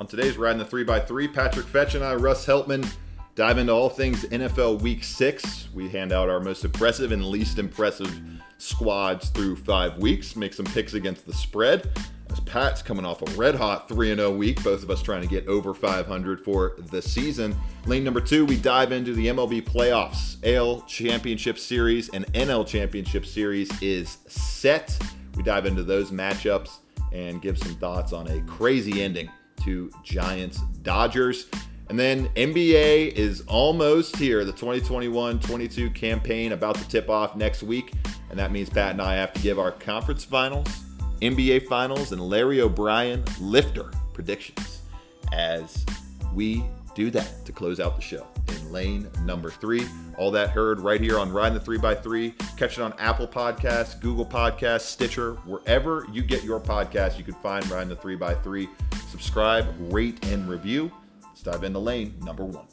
On today's Riding the 3x3, Patrick Fetch and I, Russ Heltman, dive into all things NFL Week 6. We hand out our most impressive and least impressive squads through five weeks, make some picks against the spread. As Pat's coming off a red hot 3 0 week, both of us trying to get over 500 for the season. Lane number two, we dive into the MLB playoffs. AL Championship Series and NL Championship Series is set. We dive into those matchups and give some thoughts on a crazy ending to Giants Dodgers. And then NBA is almost here. The 2021 22 campaign about to tip off next week. And that means Pat and I have to give our conference finals, NBA finals, and Larry O'Brien lifter predictions as we do that to close out the show in lane number three. All that heard right here on Riding the 3x3. Catch it on Apple Podcasts, Google Podcasts, Stitcher, wherever you get your podcast, you can find Riding the 3x3. Subscribe, rate, and review. Let's dive into lane number one.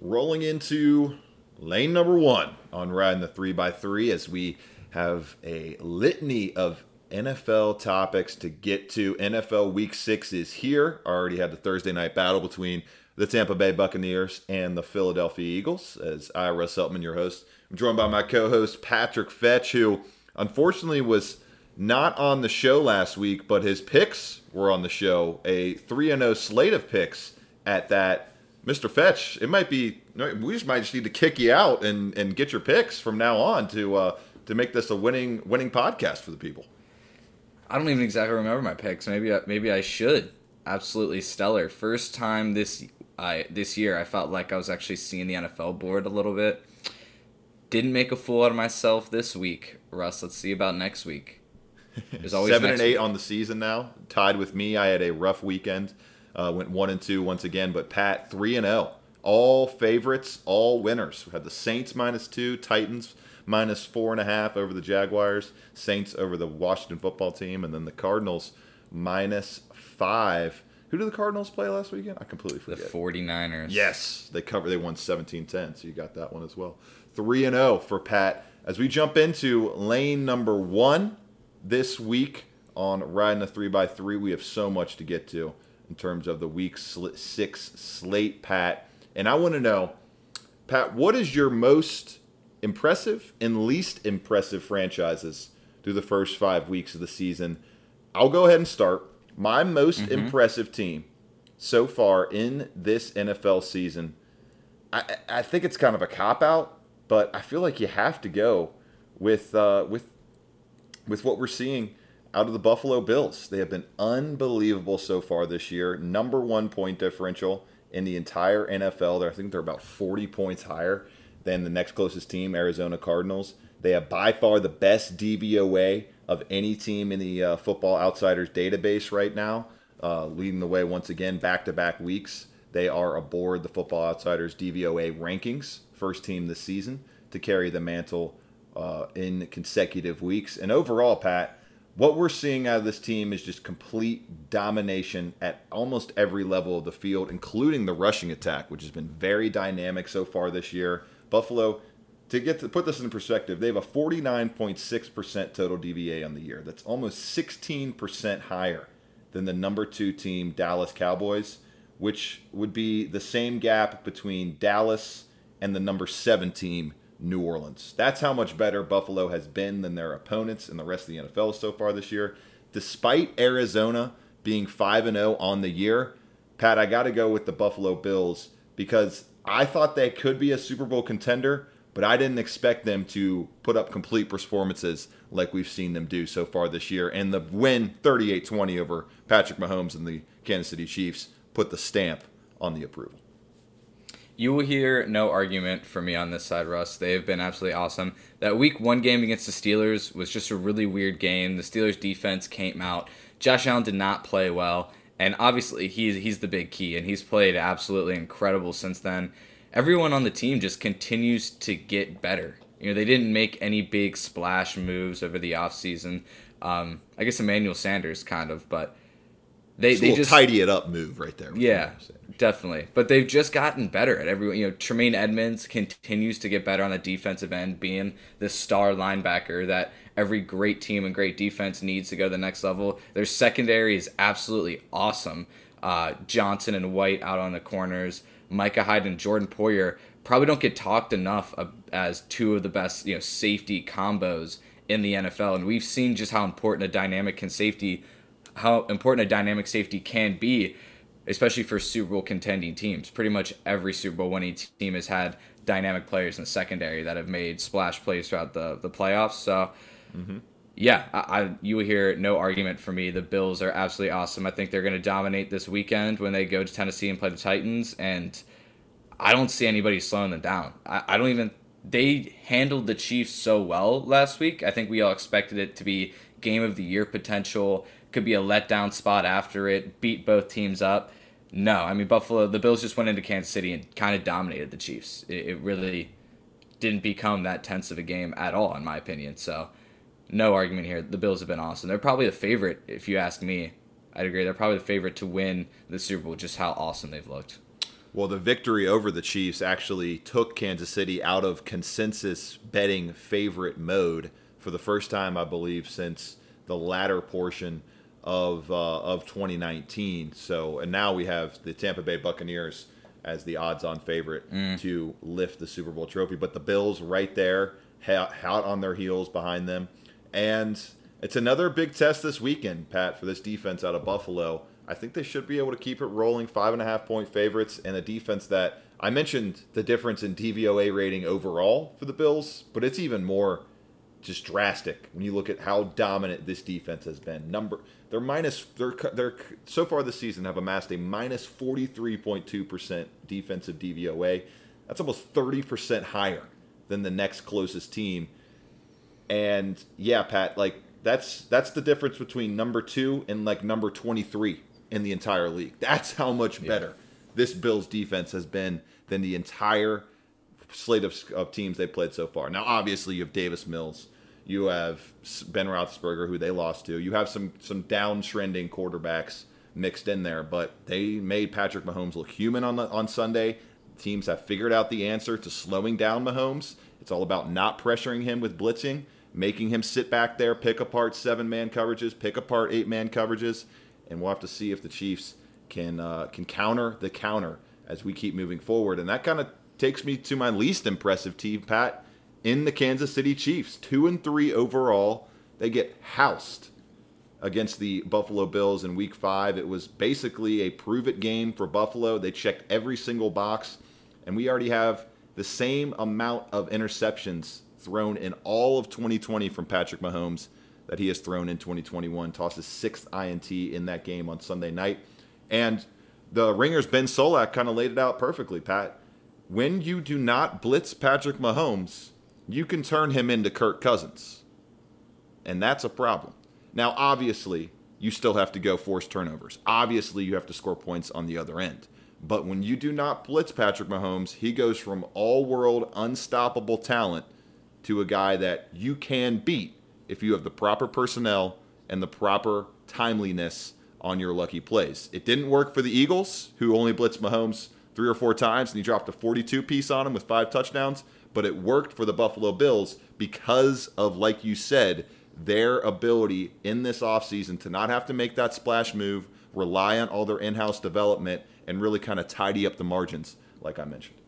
Rolling into lane number one on Riding the 3x3 as we have a litany of NFL topics to get to. NFL Week 6 is here. Already had the Thursday night battle between the Tampa Bay Buccaneers and the Philadelphia Eagles. As I, Russ Heltman, your host, I'm joined by my co host, Patrick Fetch, who unfortunately was not on the show last week, but his picks were on the show. A 3 0 slate of picks at that. Mr. Fetch, it might be, we just might just need to kick you out and, and get your picks from now on to, uh, to make this a winning winning podcast for the people. I don't even exactly remember my picks. Maybe I, maybe I should. Absolutely stellar. First time this I this year I felt like I was actually seeing the NFL board a little bit. Didn't make a fool out of myself this week, Russ. Let's see about next week. There's always seven and eight week. on the season now, tied with me. I had a rough weekend. Uh, went one and two once again, but Pat three and zero. Oh. All favorites, all winners. We had the Saints minus two, Titans minus four and a half over the Jaguars, Saints over the Washington football team, and then the Cardinals minus five. Who did the Cardinals play last weekend? I completely forget. The 49ers. Yes, they cover. They won 17-10, so you got that one as well. 3 and 0 for Pat. As we jump into lane number 1 this week on riding a 3x3, we have so much to get to in terms of the week 6 slate Pat. And I want to know Pat, what is your most impressive and least impressive franchises through the first five weeks of the season. I'll go ahead and start. My most mm-hmm. impressive team so far in this NFL season, I, I think it's kind of a cop out, but I feel like you have to go with uh, with with what we're seeing out of the Buffalo Bills. They have been unbelievable so far this year. Number one point differential in the entire NFL. I think they're about 40 points higher than the next closest team, Arizona Cardinals. They have by far the best DVOA of any team in the uh, Football Outsiders database right now, uh, leading the way once again back to back weeks. They are aboard the Football Outsiders DVOA rankings, first team this season to carry the mantle uh, in consecutive weeks. And overall, Pat, what we're seeing out of this team is just complete domination at almost every level of the field, including the rushing attack, which has been very dynamic so far this year. Buffalo, to get to put this in perspective, they have a 49.6% total DVOA on the year. That's almost 16% higher than the number two team, Dallas Cowboys, which would be the same gap between Dallas and the number seven team, New Orleans. That's how much better Buffalo has been than their opponents in the rest of the NFL so far this year. Despite Arizona being 5 0 on the year, Pat, I got to go with the Buffalo Bills because I thought they could be a Super Bowl contender, but I didn't expect them to put up complete performances like we've seen them do so far this year. And the win 38 20 over Patrick Mahomes and the Kansas City Chiefs put the stamp on the approval. You will hear no argument from me on this side, Russ. They have been absolutely awesome. That week one game against the Steelers was just a really weird game. The Steelers defense came out. Josh Allen did not play well and obviously he's he's the big key, and he's played absolutely incredible since then. Everyone on the team just continues to get better. You know, they didn't make any big splash moves over the offseason. Um, I guess Emmanuel Sanders kind of, but they they just tidy it up move right there. Yeah, Definitely. But they've just gotten better at every you know, Tremaine Edmunds continues to get better on the defensive end, being the star linebacker that every great team and great defense needs to go to the next level. Their secondary is absolutely awesome. Uh, Johnson and White out on the corners, Micah Hyde and Jordan Poyer probably don't get talked enough as two of the best you know safety combos in the NFL, and we've seen just how important a dynamic can safety, how important a dynamic safety can be especially for Super Bowl contending teams. Pretty much every Super Bowl winning team has had dynamic players in the secondary that have made splash plays throughout the, the playoffs. So, mm-hmm. yeah, I, I, you will hear no argument for me. The Bills are absolutely awesome. I think they're going to dominate this weekend when they go to Tennessee and play the Titans, and I don't see anybody slowing them down. I, I don't even. They handled the Chiefs so well last week. I think we all expected it to be game of the year potential could be a letdown spot after it, beat both teams up. No, I mean Buffalo. The Bills just went into Kansas City and kind of dominated the Chiefs. It, it, really didn't become that tense of a game at all, in my opinion. So, no argument here. The Bills have been awesome. They're probably the favorite, if you ask me. I'd agree. They're probably the favorite to win the Super Bowl. Just how awesome they've looked. Well, the victory over the Chiefs actually took Kansas City out of consensus betting favorite mode for the first time, I believe, since the latter portion of uh, of 2019. So, and now we have the Tampa Bay Buccaneers as the odds-on favorite mm. to lift the Super Bowl trophy, but the Bills right there, hot on their heels behind them, and it's another big test this weekend, Pat, for this defense out of Buffalo. I think they should be able to keep it rolling. Five and a half point favorites, and a defense that I mentioned the difference in DVOA rating overall for the Bills, but it's even more just drastic when you look at how dominant this defense has been. Number they're minus they're they're so far this season have amassed a minus 43.2% defensive DVOA. That's almost 30% higher than the next closest team. And yeah, Pat, like that's that's the difference between number 2 and like number 23 in the entire league. That's how much better yeah. this Bills defense has been than the entire slate of, of teams they played so far. Now, obviously, you have Davis Mills, you have Ben Roethlisberger, who they lost to. You have some some downtrending quarterbacks mixed in there, but they made Patrick Mahomes look human on the, on Sunday. Teams have figured out the answer to slowing down Mahomes. It's all about not pressuring him with blitzing, making him sit back there, pick apart seven man coverages, pick apart eight man coverages, and we'll have to see if the Chiefs can uh, can counter the counter as we keep moving forward. And that kind of takes me to my least impressive team, Pat, in the Kansas City Chiefs. Two and three overall. They get housed against the Buffalo Bills in week five. It was basically a prove it game for Buffalo. They checked every single box, and we already have the same amount of interceptions thrown in all of 2020 from Patrick Mahomes that he has thrown in 2021. Tossed his sixth INT in that game on Sunday night. And the Ringers Ben Solak kind of laid it out perfectly, Pat when you do not blitz Patrick Mahomes, you can turn him into Kirk Cousins. And that's a problem. Now, obviously, you still have to go force turnovers. Obviously, you have to score points on the other end. But when you do not blitz Patrick Mahomes, he goes from all world unstoppable talent to a guy that you can beat if you have the proper personnel and the proper timeliness on your lucky plays. It didn't work for the Eagles, who only blitzed Mahomes three or four times and he dropped a 42 piece on him with five touchdowns. But it worked for the Buffalo Bills because of, like you said, their ability in this offseason to not have to make that splash move, rely on all their in house development, and really kind of tidy up the margins, like I mentioned.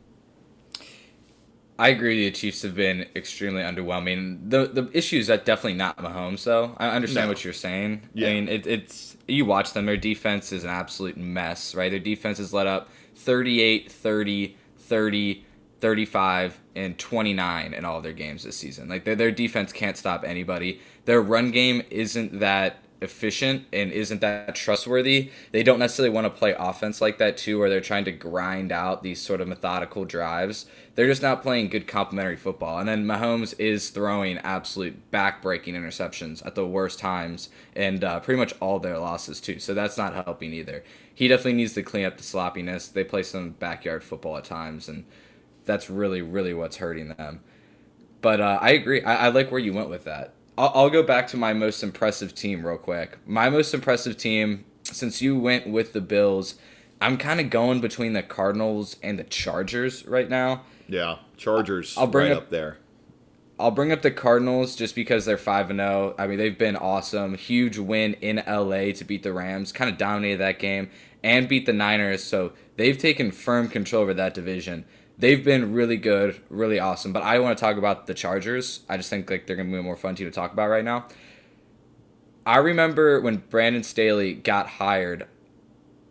I agree. The Chiefs have been extremely underwhelming. The the issue is that definitely not Mahomes, though. I understand no. what you're saying. Yeah. I mean, it, it's you watch them. Their defense is an absolute mess, right? Their defense has let up 38, 30, 30, 35, and 29 in all their games this season. Like their, their defense can't stop anybody. Their run game isn't that efficient and isn't that trustworthy. They don't necessarily want to play offense like that too, where they're trying to grind out these sort of methodical drives. They're just not playing good complementary football. And then Mahomes is throwing absolute back-breaking interceptions at the worst times, and uh, pretty much all their losses too. So that's not helping either he definitely needs to clean up the sloppiness. They play some backyard football at times, and that's really, really what's hurting them. But uh, I agree. I, I, like where you went with that. I'll, I'll go back to my most impressive team real quick. My most impressive team, since you went with the Bills, I'm kind of going between the Cardinals and the Chargers right now. Yeah, Chargers I'll bring right up- up there. I'll bring up the Cardinals just because they're 5 and 0. I mean, they've been awesome. Huge win in LA to beat the Rams, kind of dominated that game and beat the Niners, so they've taken firm control over that division. They've been really good, really awesome, but I want to talk about the Chargers. I just think like they're to be more fun team to talk about right now. I remember when Brandon Staley got hired,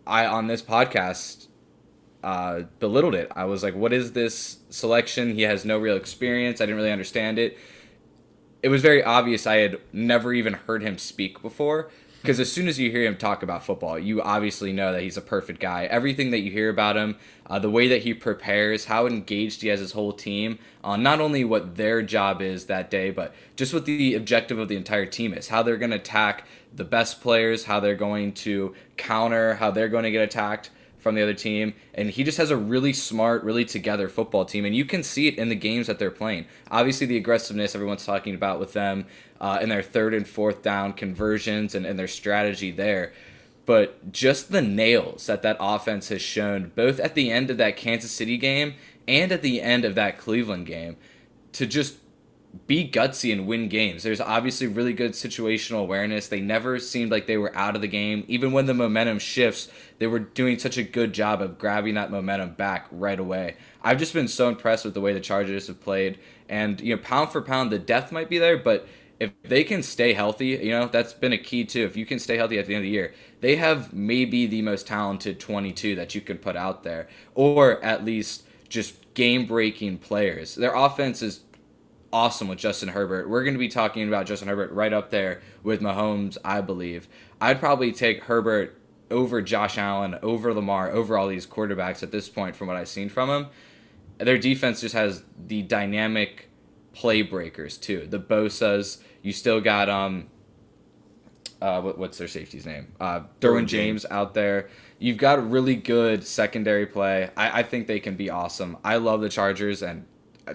I on this podcast uh, belittled it. I was like, "What is this selection? He has no real experience. I didn't really understand it." It was very obvious I had never even heard him speak before. Because as soon as you hear him talk about football, you obviously know that he's a perfect guy. Everything that you hear about him, uh, the way that he prepares, how engaged he has his whole team on not only what their job is that day, but just what the objective of the entire team is, how they're going to attack the best players, how they're going to counter, how they're going to get attacked from the other team. And he just has a really smart, really together football team. And you can see it in the games that they're playing. Obviously, the aggressiveness everyone's talking about with them uh, in their third and fourth down conversions and, and their strategy there. But just the nails that that offense has shown, both at the end of that Kansas City game and at the end of that Cleveland game, to just be gutsy and win games. There's obviously really good situational awareness. They never seemed like they were out of the game. Even when the momentum shifts, they were doing such a good job of grabbing that momentum back right away. I've just been so impressed with the way the Chargers have played. And, you know, pound for pound, the depth might be there, but if they can stay healthy, you know, that's been a key too. If you can stay healthy at the end of the year, they have maybe the most talented 22 that you can put out there, or at least just game breaking players. Their offense is awesome with Justin Herbert. We're going to be talking about Justin Herbert right up there with Mahomes, I believe. I'd probably take Herbert over Josh Allen, over Lamar, over all these quarterbacks at this point from what I've seen from him. Their defense just has the dynamic play breakers too. The Bosa's, you still got um uh, what, what's their safety's name? Uh, Derwin James out there. You've got a really good secondary play. I, I think they can be awesome. I love the Chargers, and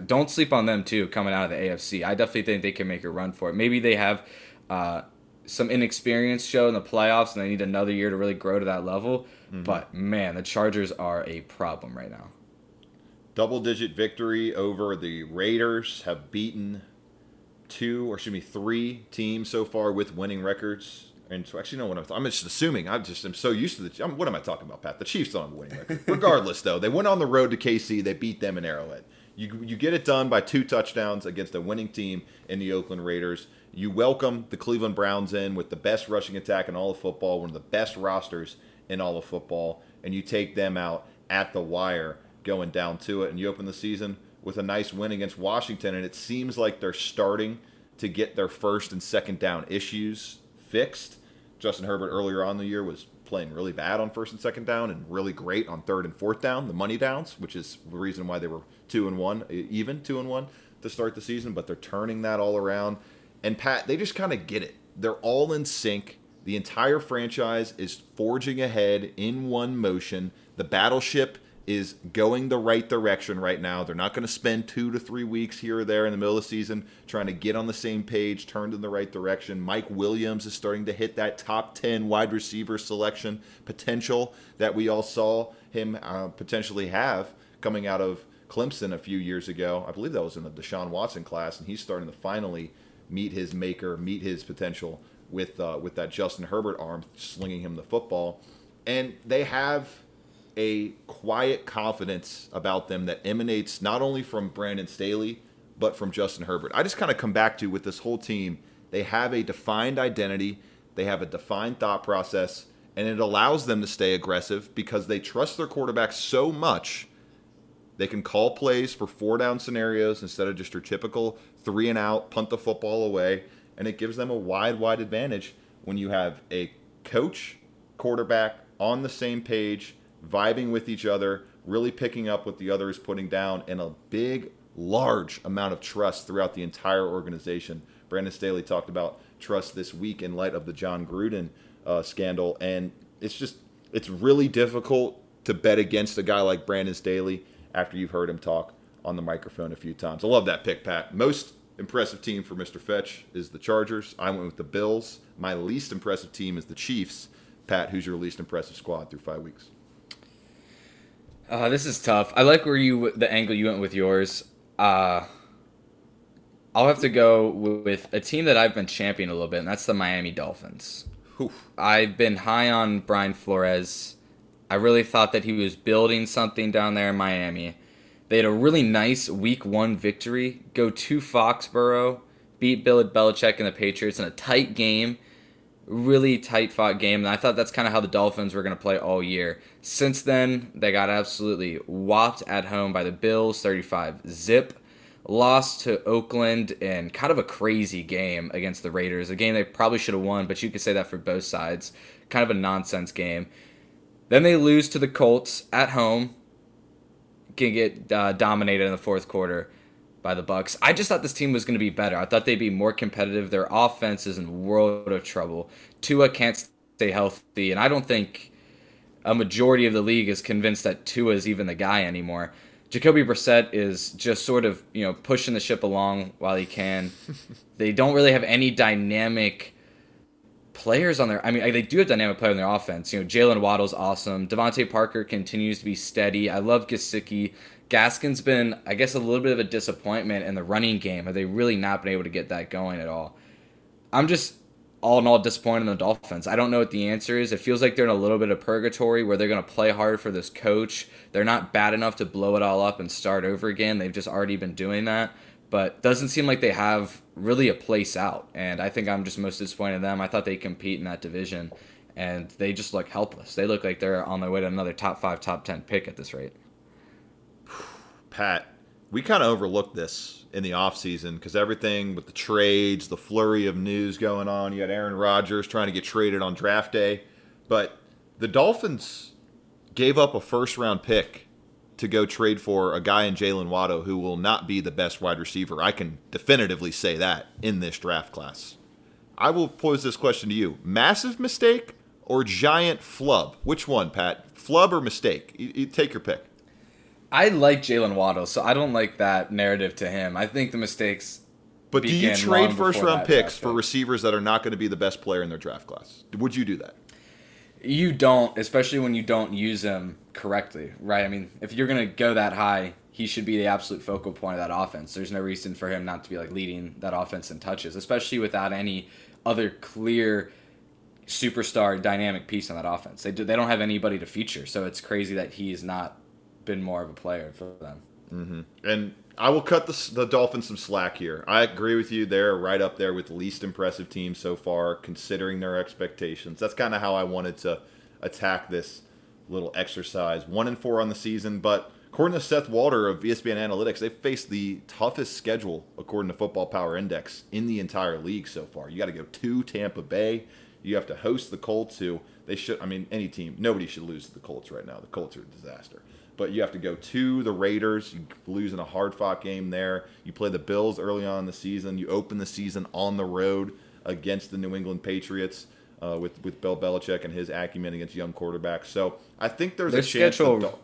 don't sleep on them too. Coming out of the AFC, I definitely think they can make a run for it. Maybe they have uh, some inexperience show in the playoffs, and they need another year to really grow to that level. But man, the Chargers are a problem right now. Double digit victory over the Raiders have beaten two or excuse me three teams so far with winning records. And so actually, no, what I'm, I'm just assuming. I just am so used to the. I'm, what am I talking about, Pat? The Chiefs don't have a winning record. Regardless, though, they went on the road to KC. They beat them in Arrowhead. You you get it done by two touchdowns against a winning team in the Oakland Raiders. You welcome the Cleveland Browns in with the best rushing attack in all of football, one of the best rosters in all of football, and you take them out at the wire going down to it, and you open the season with a nice win against Washington, and it seems like they're starting to get their first and second down issues fixed. Justin Herbert earlier on the year was playing really bad on first and second down and really great on third and fourth down, the money downs, which is the reason why they were two and one, even two and one to start the season. But they're turning that all around. And Pat, they just kind of get it. They're all in sync. The entire franchise is forging ahead in one motion. The battleship is going the right direction right now. They're not going to spend two to three weeks here or there in the middle of the season trying to get on the same page, turned in the right direction. Mike Williams is starting to hit that top 10 wide receiver selection potential that we all saw him uh, potentially have coming out of Clemson a few years ago. I believe that was in the Deshaun Watson class, and he's starting to finally meet his maker, meet his potential with uh, with that Justin Herbert arm slinging him the football. And they have a quiet confidence about them that emanates not only from Brandon Staley, but from Justin Herbert. I just kind of come back to with this whole team, they have a defined identity, they have a defined thought process, and it allows them to stay aggressive because they trust their quarterback so much. They can call plays for four down scenarios instead of just your typical three and out, punt the football away. And it gives them a wide, wide advantage when you have a coach, quarterback on the same page, vibing with each other, really picking up what the other is putting down, and a big, large amount of trust throughout the entire organization. Brandon Staley talked about trust this week in light of the Jon Gruden uh, scandal, and it's just it's really difficult to bet against a guy like Brandon Staley after you've heard him talk on the microphone a few times. I love that pick, Pat. Most impressive team for Mr. Fetch is the Chargers. I went with the Bills. My least impressive team is the Chiefs. Pat, who's your least impressive squad through five weeks? Uh, this is tough. I like where you the angle you went with yours. Uh, I'll have to go with a team that I've been championing a little bit, and that's the Miami Dolphins. Oof. I've been high on Brian Flores. I really thought that he was building something down there in Miami. They had a really nice Week One victory. Go to Foxborough, beat Bill Belichick and the Patriots in a tight game really tight fought game, and I thought that's kind of how the Dolphins were going to play all year. Since then, they got absolutely whopped at home by the Bills, 35 zip. Lost to Oakland in kind of a crazy game against the Raiders, a game they probably should have won, but you could say that for both sides. Kind of a nonsense game. Then they lose to the Colts at home, can get uh, dominated in the fourth quarter by the Bucs. I just thought this team was going to be better. I thought they'd be more competitive. Their offense is in world of trouble. Tua can't stay healthy, and I don't think a majority of the league is convinced that Tua is even the guy anymore. Jacoby Brissett is just sort of you know pushing the ship along while he can. they don't really have any dynamic players on their. I mean, they do have dynamic player on their offense. You know, Jaylen Waddle's awesome. DeVante Parker continues to be steady. I love Gesicki. Gaskin's been, I guess, a little bit of a disappointment in the running game. Have they really not been able to get that going at all? I'm just all in all disappointed in the Dolphins. I don't know what the answer is. It feels like they're in a little bit of purgatory where they're going to play hard for this coach. They're not bad enough to blow it all up and start over again. They've just already been doing that. But doesn't seem like they have really a place out. And I think I'm just most disappointed in them. I thought they'd compete in that division, and they just look helpless. They look like they're on their way to another top five, top ten pick at this rate. Pat, we kind of overlooked this in the offseason because everything with the trades, the flurry of news going on, you had Aaron Rodgers trying to get traded on draft day. But the Dolphins gave up a first round pick to go trade for a guy in Jaylen Waddle who will not be the best wide receiver. I can definitively say that in this draft class. I will pose this question to you massive mistake or giant flub? Which one, Pat? Flub or mistake? You, you take your pick. I like Jaylen Waddle, so I don't like that narrative to him. I think the mistakes. But do you trade first round picks for receivers that are not going to be the best player in their draft class? Would you do that? You don't, especially when you don't use them correctly, right? I mean, if you're going to go that high, he should be the absolute focal point of that offense. There's no reason for him not to be like leading that offense in touches, especially without any other clear superstar dynamic piece on that offense. They do, they don't have anybody to feature, so it's crazy that he is not been more of a player for them. Mm-hmm. And I will cut the, the Dolphins some slack here. I agree with you. They're right up there with the least impressive team so far, considering their expectations. That's kind of how I wanted to attack this little exercise. One and four on the season, but according to Seth Walder of ESPN Analytics, they've faced the toughest schedule according to Football Power Index in the entire league so far. You got to go to Tampa Bay. You have to host the Colts, who they should. I mean, any team, nobody should lose to the Colts right now. The Colts are a disaster but you have to go to the Raiders. You lose in a hard fought game there. You play the Bills early on in the season. You open the season on the road against the New England Patriots uh, with with Bill Belichick and his acumen against young quarterbacks. So I think there's Their a chance. Schedule, that,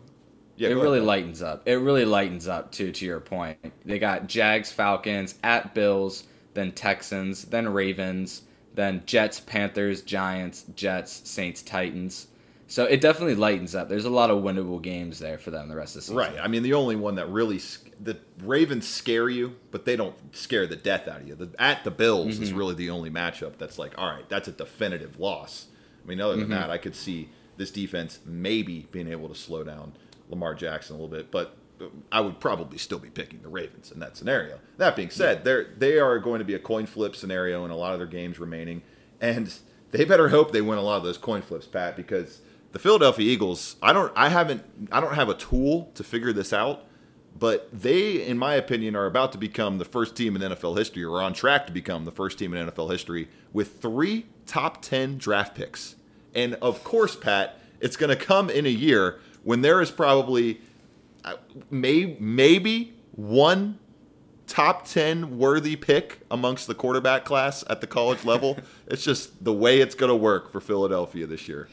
yeah, it really ahead. lightens up. It really lightens up too. To your point, they got Jags, Falcons at Bills, then Texans, then Ravens, then Jets, Panthers, Giants, Jets, Saints, Titans. So it definitely lightens up. There's a lot of winnable games there for them the rest of the season. Right. I mean, the only one that really the Ravens scare you, but they don't scare the death out of you. The, at the Bills mm-hmm. is really the only matchup that's like, all right, that's a definitive loss. I mean, other than mm-hmm. that, I could see this defense maybe being able to slow down Lamar Jackson a little bit, but I would probably still be picking the Ravens in that scenario. That being said, yeah. they're they are going to be a coin flip scenario in a lot of their games remaining, and they better hope they win a lot of those coin flips, Pat, because the Philadelphia Eagles, I don't I haven't I don't have a tool to figure this out, but they in my opinion are about to become the first team in NFL history or on track to become the first team in NFL history with 3 top 10 draft picks. And of course, Pat, it's going to come in a year when there is probably uh, may, maybe one top 10 worthy pick amongst the quarterback class at the college level. it's just the way it's going to work for Philadelphia this year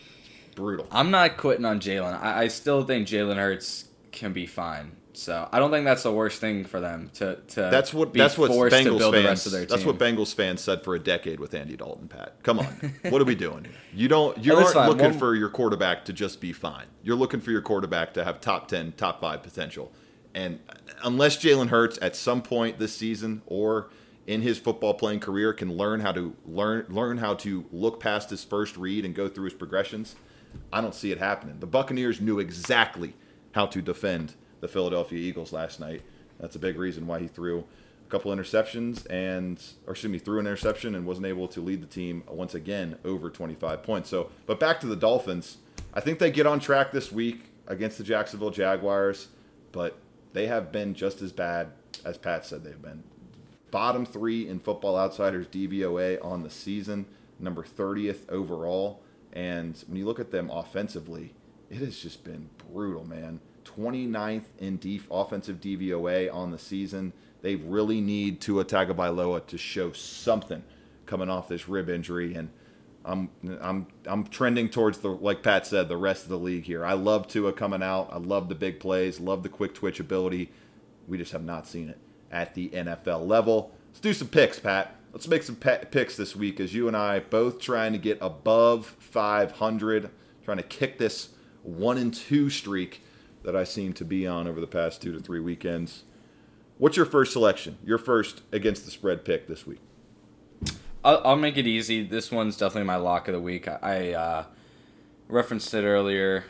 brutal. I'm not quitting on Jalen. I, I still think Jalen Hurts can be fine. So I don't think that's the worst thing for them to to. That's what that's what Bengals fans. the rest of their That's what Bengals fans said for a decade with Andy Dalton. Pat, come on, what are we doing here? You don't. You Oh, aren't fine. looking One- for your quarterback to just be fine. You're looking for your quarterback to have top ten, top five potential. And unless Jalen Hurts at some point this season or in his football playing career can learn how to learn learn how to look past his first read and go through his progressions, I don't see it happening. The Buccaneers knew exactly how to defend the Philadelphia Eagles last night. That's a big reason why he threw a couple interceptions and, or excuse me, threw an interception and wasn't able to lead the team once again over 25 points. So, but back to the Dolphins. I think they get on track this week against the Jacksonville Jaguars, but they have been just as bad as Pat said they've been. Bottom three in Football Outsiders DVOA on the season, number 30th overall. And when you look at them offensively, it has just been brutal, man. 29th in def- offensive DVOA on the season. They really need Tua Tagovailoa to show something coming off this rib injury, and I'm I'm I'm trending towards the like Pat said the rest of the league here. I love Tua coming out. I love the big plays. Love the quick twitch ability. We just have not seen it at the NFL level. Let's do some picks, Pat. Let's make some picks this week as you and I both trying to get above 500, trying to kick this one and two streak that I seem to be on over the past two to three weekends. What's your first selection? Your first against the spread pick this week. I'll, I'll make it easy. This one's definitely my lock of the week. I, I uh, referenced it earlier.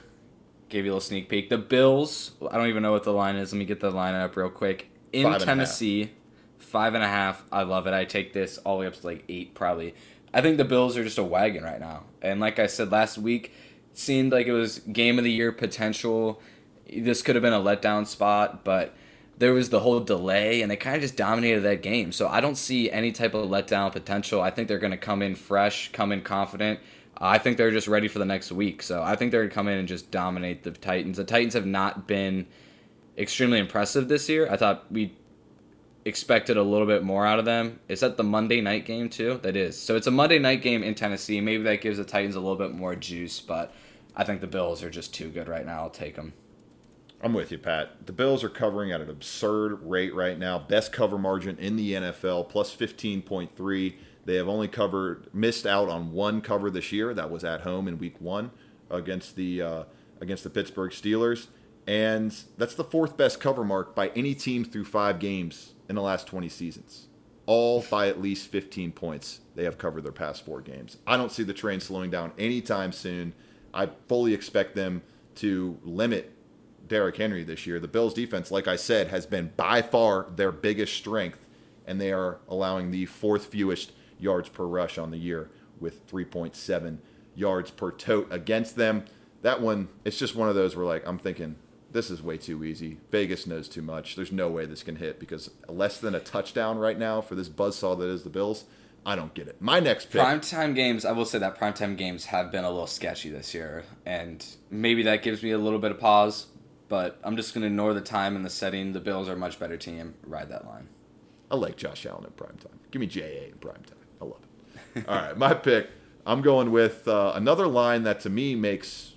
Gave you a little sneak peek. The Bills. I don't even know what the line is. Let me get the line up real quick. In Five and a half. Tennessee, five and a half. I love it. I take this all the way up to like eight, probably. I think the Bills are just a wagon right now. And like I said last week, seemed like it was game of the year potential. This could have been a letdown spot, but there was the whole delay and they kind of just dominated that game. So I don't see any type of letdown potential. I think they're going to come in fresh, come in confident. I think they're just ready for the next week. So I think they're going to come in and just dominate the Titans. The Titans have not been extremely impressive this year. I thought we expected a little bit more out of them. Is that the Monday night game too? That is. So it's a Monday night game in Tennessee. Maybe that gives the Titans a little bit more juice, but I think the Bills are just too good right now. I'll take them. I'm with you, Pat. The Bills are covering at an absurd rate right now. Best cover margin in the NFL, plus 15.3. They have only covered, missed out on one cover this year. That was at home in Week One against the uh, against the Pittsburgh Steelers, and that's the fourth best cover mark by any team through five games in the last 20 seasons. All by at least 15 points. They have covered their past four games. I don't see the train slowing down anytime soon. I fully expect them to limit Derrick Henry this year. The Bills defense, like I said, has been by far their biggest strength, and they are allowing the fourth fewest yards per rush on the year with 3.7 yards per tote against them. That one, it's just one of those where like I'm thinking this is way too easy. Vegas knows too much. There's no way this can hit because less than a touchdown right now for this buzzsaw that is the Bills. I don't get it. My next pick. Primetime games, I will say that primetime games have been a little sketchy this year, and maybe that gives me a little bit of pause. But I'm just going to ignore the time and the setting. The Bills are a much better team. Ride that line. I like Josh Allen in prime time. Give me JA in prime time. I love it. All right, my pick. I'm going with uh, another line that to me makes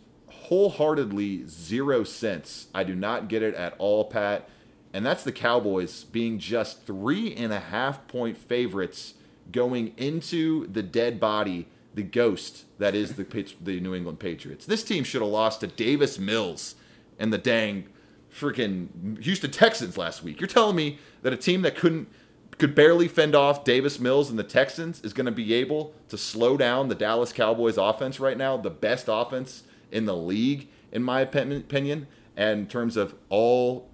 wholeheartedly zero sense. I do not get it at all, Pat. And that's the Cowboys being just three and a half point favorites going into the dead body, the ghost that is the the New England Patriots. This team should have lost to Davis Mills and the dang freaking Houston Texans last week. You're telling me that a team that couldn't could barely fend off Davis Mills and the Texans is going to be able to slow down the Dallas Cowboys offense right now, the best offense in the league in my opinion, and in terms of all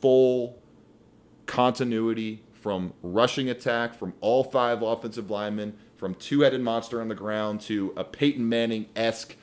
full continuity from rushing attack from all five offensive linemen, from two-headed monster on the ground to a Peyton Manning-esque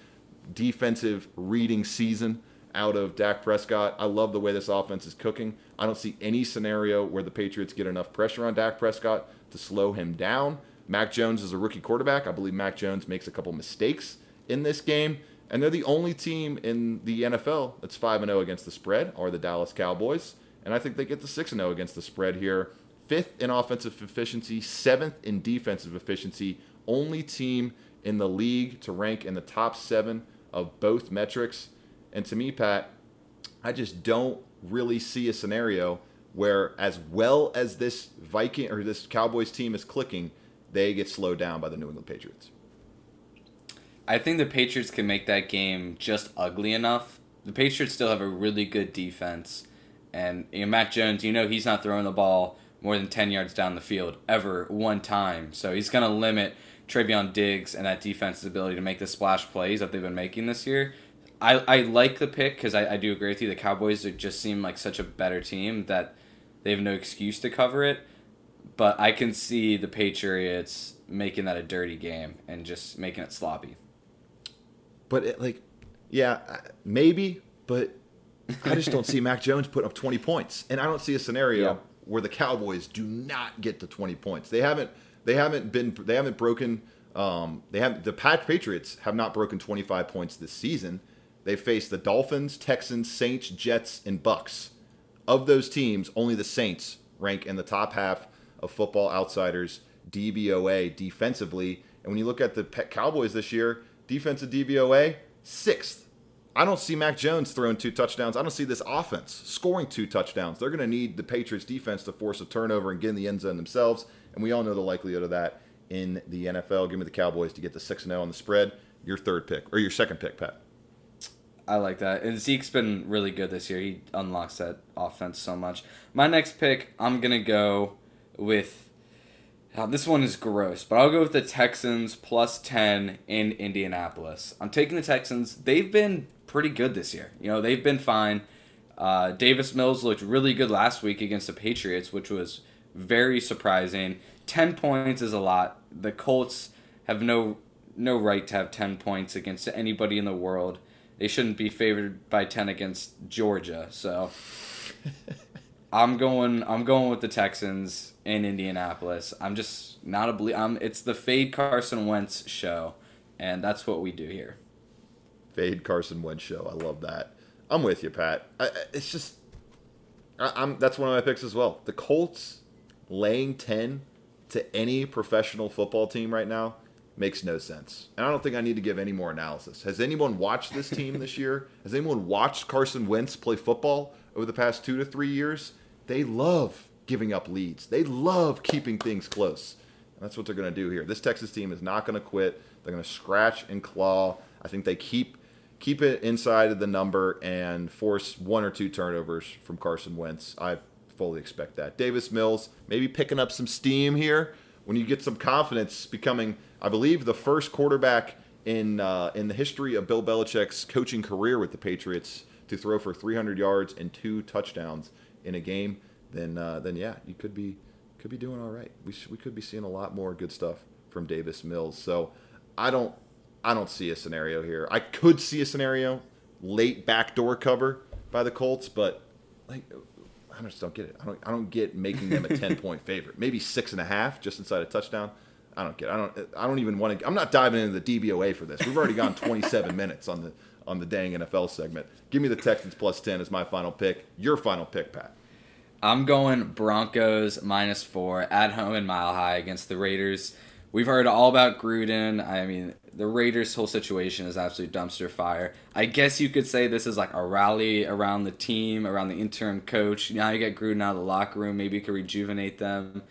defensive reading season out of Dak Prescott. I love the way this offense is cooking. I don't see any scenario where the Patriots get enough pressure on Dak Prescott to slow him down. Mac Jones is a rookie quarterback. I believe Mac Jones makes a couple mistakes in this game, and they're the only team in the NFL that's 5 0 against the spread are the Dallas Cowboys, and I think they get the 6 0 against the spread here. Fifth in offensive efficiency, seventh in defensive efficiency, only team in the league to rank in the top 7 of both metrics. And to me, Pat, I just don't really see a scenario where, as well as this Viking or this Cowboys team is clicking, they get slowed down by the New England Patriots. I think the Patriots can make that game just ugly enough. The Patriots still have a really good defense, and you know, Mac Jones, you know he's not throwing the ball more than ten yards down the field ever one time, so he's gonna limit Trevon Diggs and that defense's ability to make the splash plays that they've been making this year. I, I like the pick because I, I do agree with you. The Cowboys just seem like such a better team that they have no excuse to cover it. But I can see the Patriots making that a dirty game and just making it sloppy. But it, like, yeah, maybe, but I just don't see Mac Jones putting up 20 points, and I don't see a scenario yeah. where the Cowboys do not get to 20 points. They haven't, they haven't been, they haven't broken. Um, they have the Pat Patriots have not broken 25 points this season. They faced the Dolphins, Texans, Saints, Jets, and Bucs. Of those teams, only the Saints rank in the top half of Football Outsiders DVOA defensively. And when you look at the Cowboys this year, defensive DVOA, sixth. I don't see Mac Jones throwing two touchdowns. I don't see this offense scoring two touchdowns. They're going to need the Patriots defense to force a turnover and get in the end zone themselves. And we all know the likelihood of that in the NFL. Give me the Cowboys to get the 6 0 on the spread. Your third pick, or your second pick, Pat. I like that. And Zeke's been really good this year. He unlocks that offense so much. My next pick, I'm going to go with now, this one is gross, but I'll go with the Texans plus 10 in Indianapolis. I'm taking the Texans. They've been pretty good this year. You know, they've been fine. Uh, Davis Mills looked really good last week against the Patriots, which was very surprising. 10 points is a lot. The Colts have no no right to have 10 points against anybody in the world. They shouldn't be favored by 10 against Georgia. So I'm going I'm going with the Texans in Indianapolis. I'm just not a ble- I'm it's the fade Carson Wentz show and that's what we do here. Fade Carson Wentz show. I love that. I'm with you, Pat. I, it's just I, I'm that's one of my picks as well. The Colts laying 10 to any professional football team right now makes no sense. And I don't think I need to give any more analysis. Has anyone watched this team this year? Has anyone watched Carson Wentz play football over the past 2 to 3 years? they love giving up leads. They love keeping things close. And that's what they're going to do here. This Texas team is not going to quit. They're going to scratch and claw. I think they keep keep it inside of the number and force one or two turnovers from Carson Wentz. I fully expect that. Davis Mills maybe picking up some steam here when you get some confidence, becoming, I believe, the first quarterback in uh, in the history of Bill Belichick's coaching career with the Patriots to throw for 300 yards and two touchdowns in a game, then uh, then yeah, you could be could be doing all right. We sh- we could be seeing a lot more good stuff from Davis Mills. So I don't I don't see a scenario here. I could see a scenario late backdoor cover by the Colts, but like I just don't get it. I don't I don't get making them a ten point favorite. Maybe six and a half just inside a touchdown. I don't get. It. I don't. I don't even want to. I'm not diving into the DVOA for this. We've already gone 27 minutes on the on the dang NFL segment. Give me the Texans plus 10 as my final pick. Your final pick, Pat. I'm going Broncos minus four at home in Mile High against the Raiders. We've heard all about Gruden. I mean, the Raiders' whole situation is absolute dumpster fire. I guess you could say this is like a rally around the team, around the interim coach. Now you get Gruden out of the locker room. Maybe you could rejuvenate them.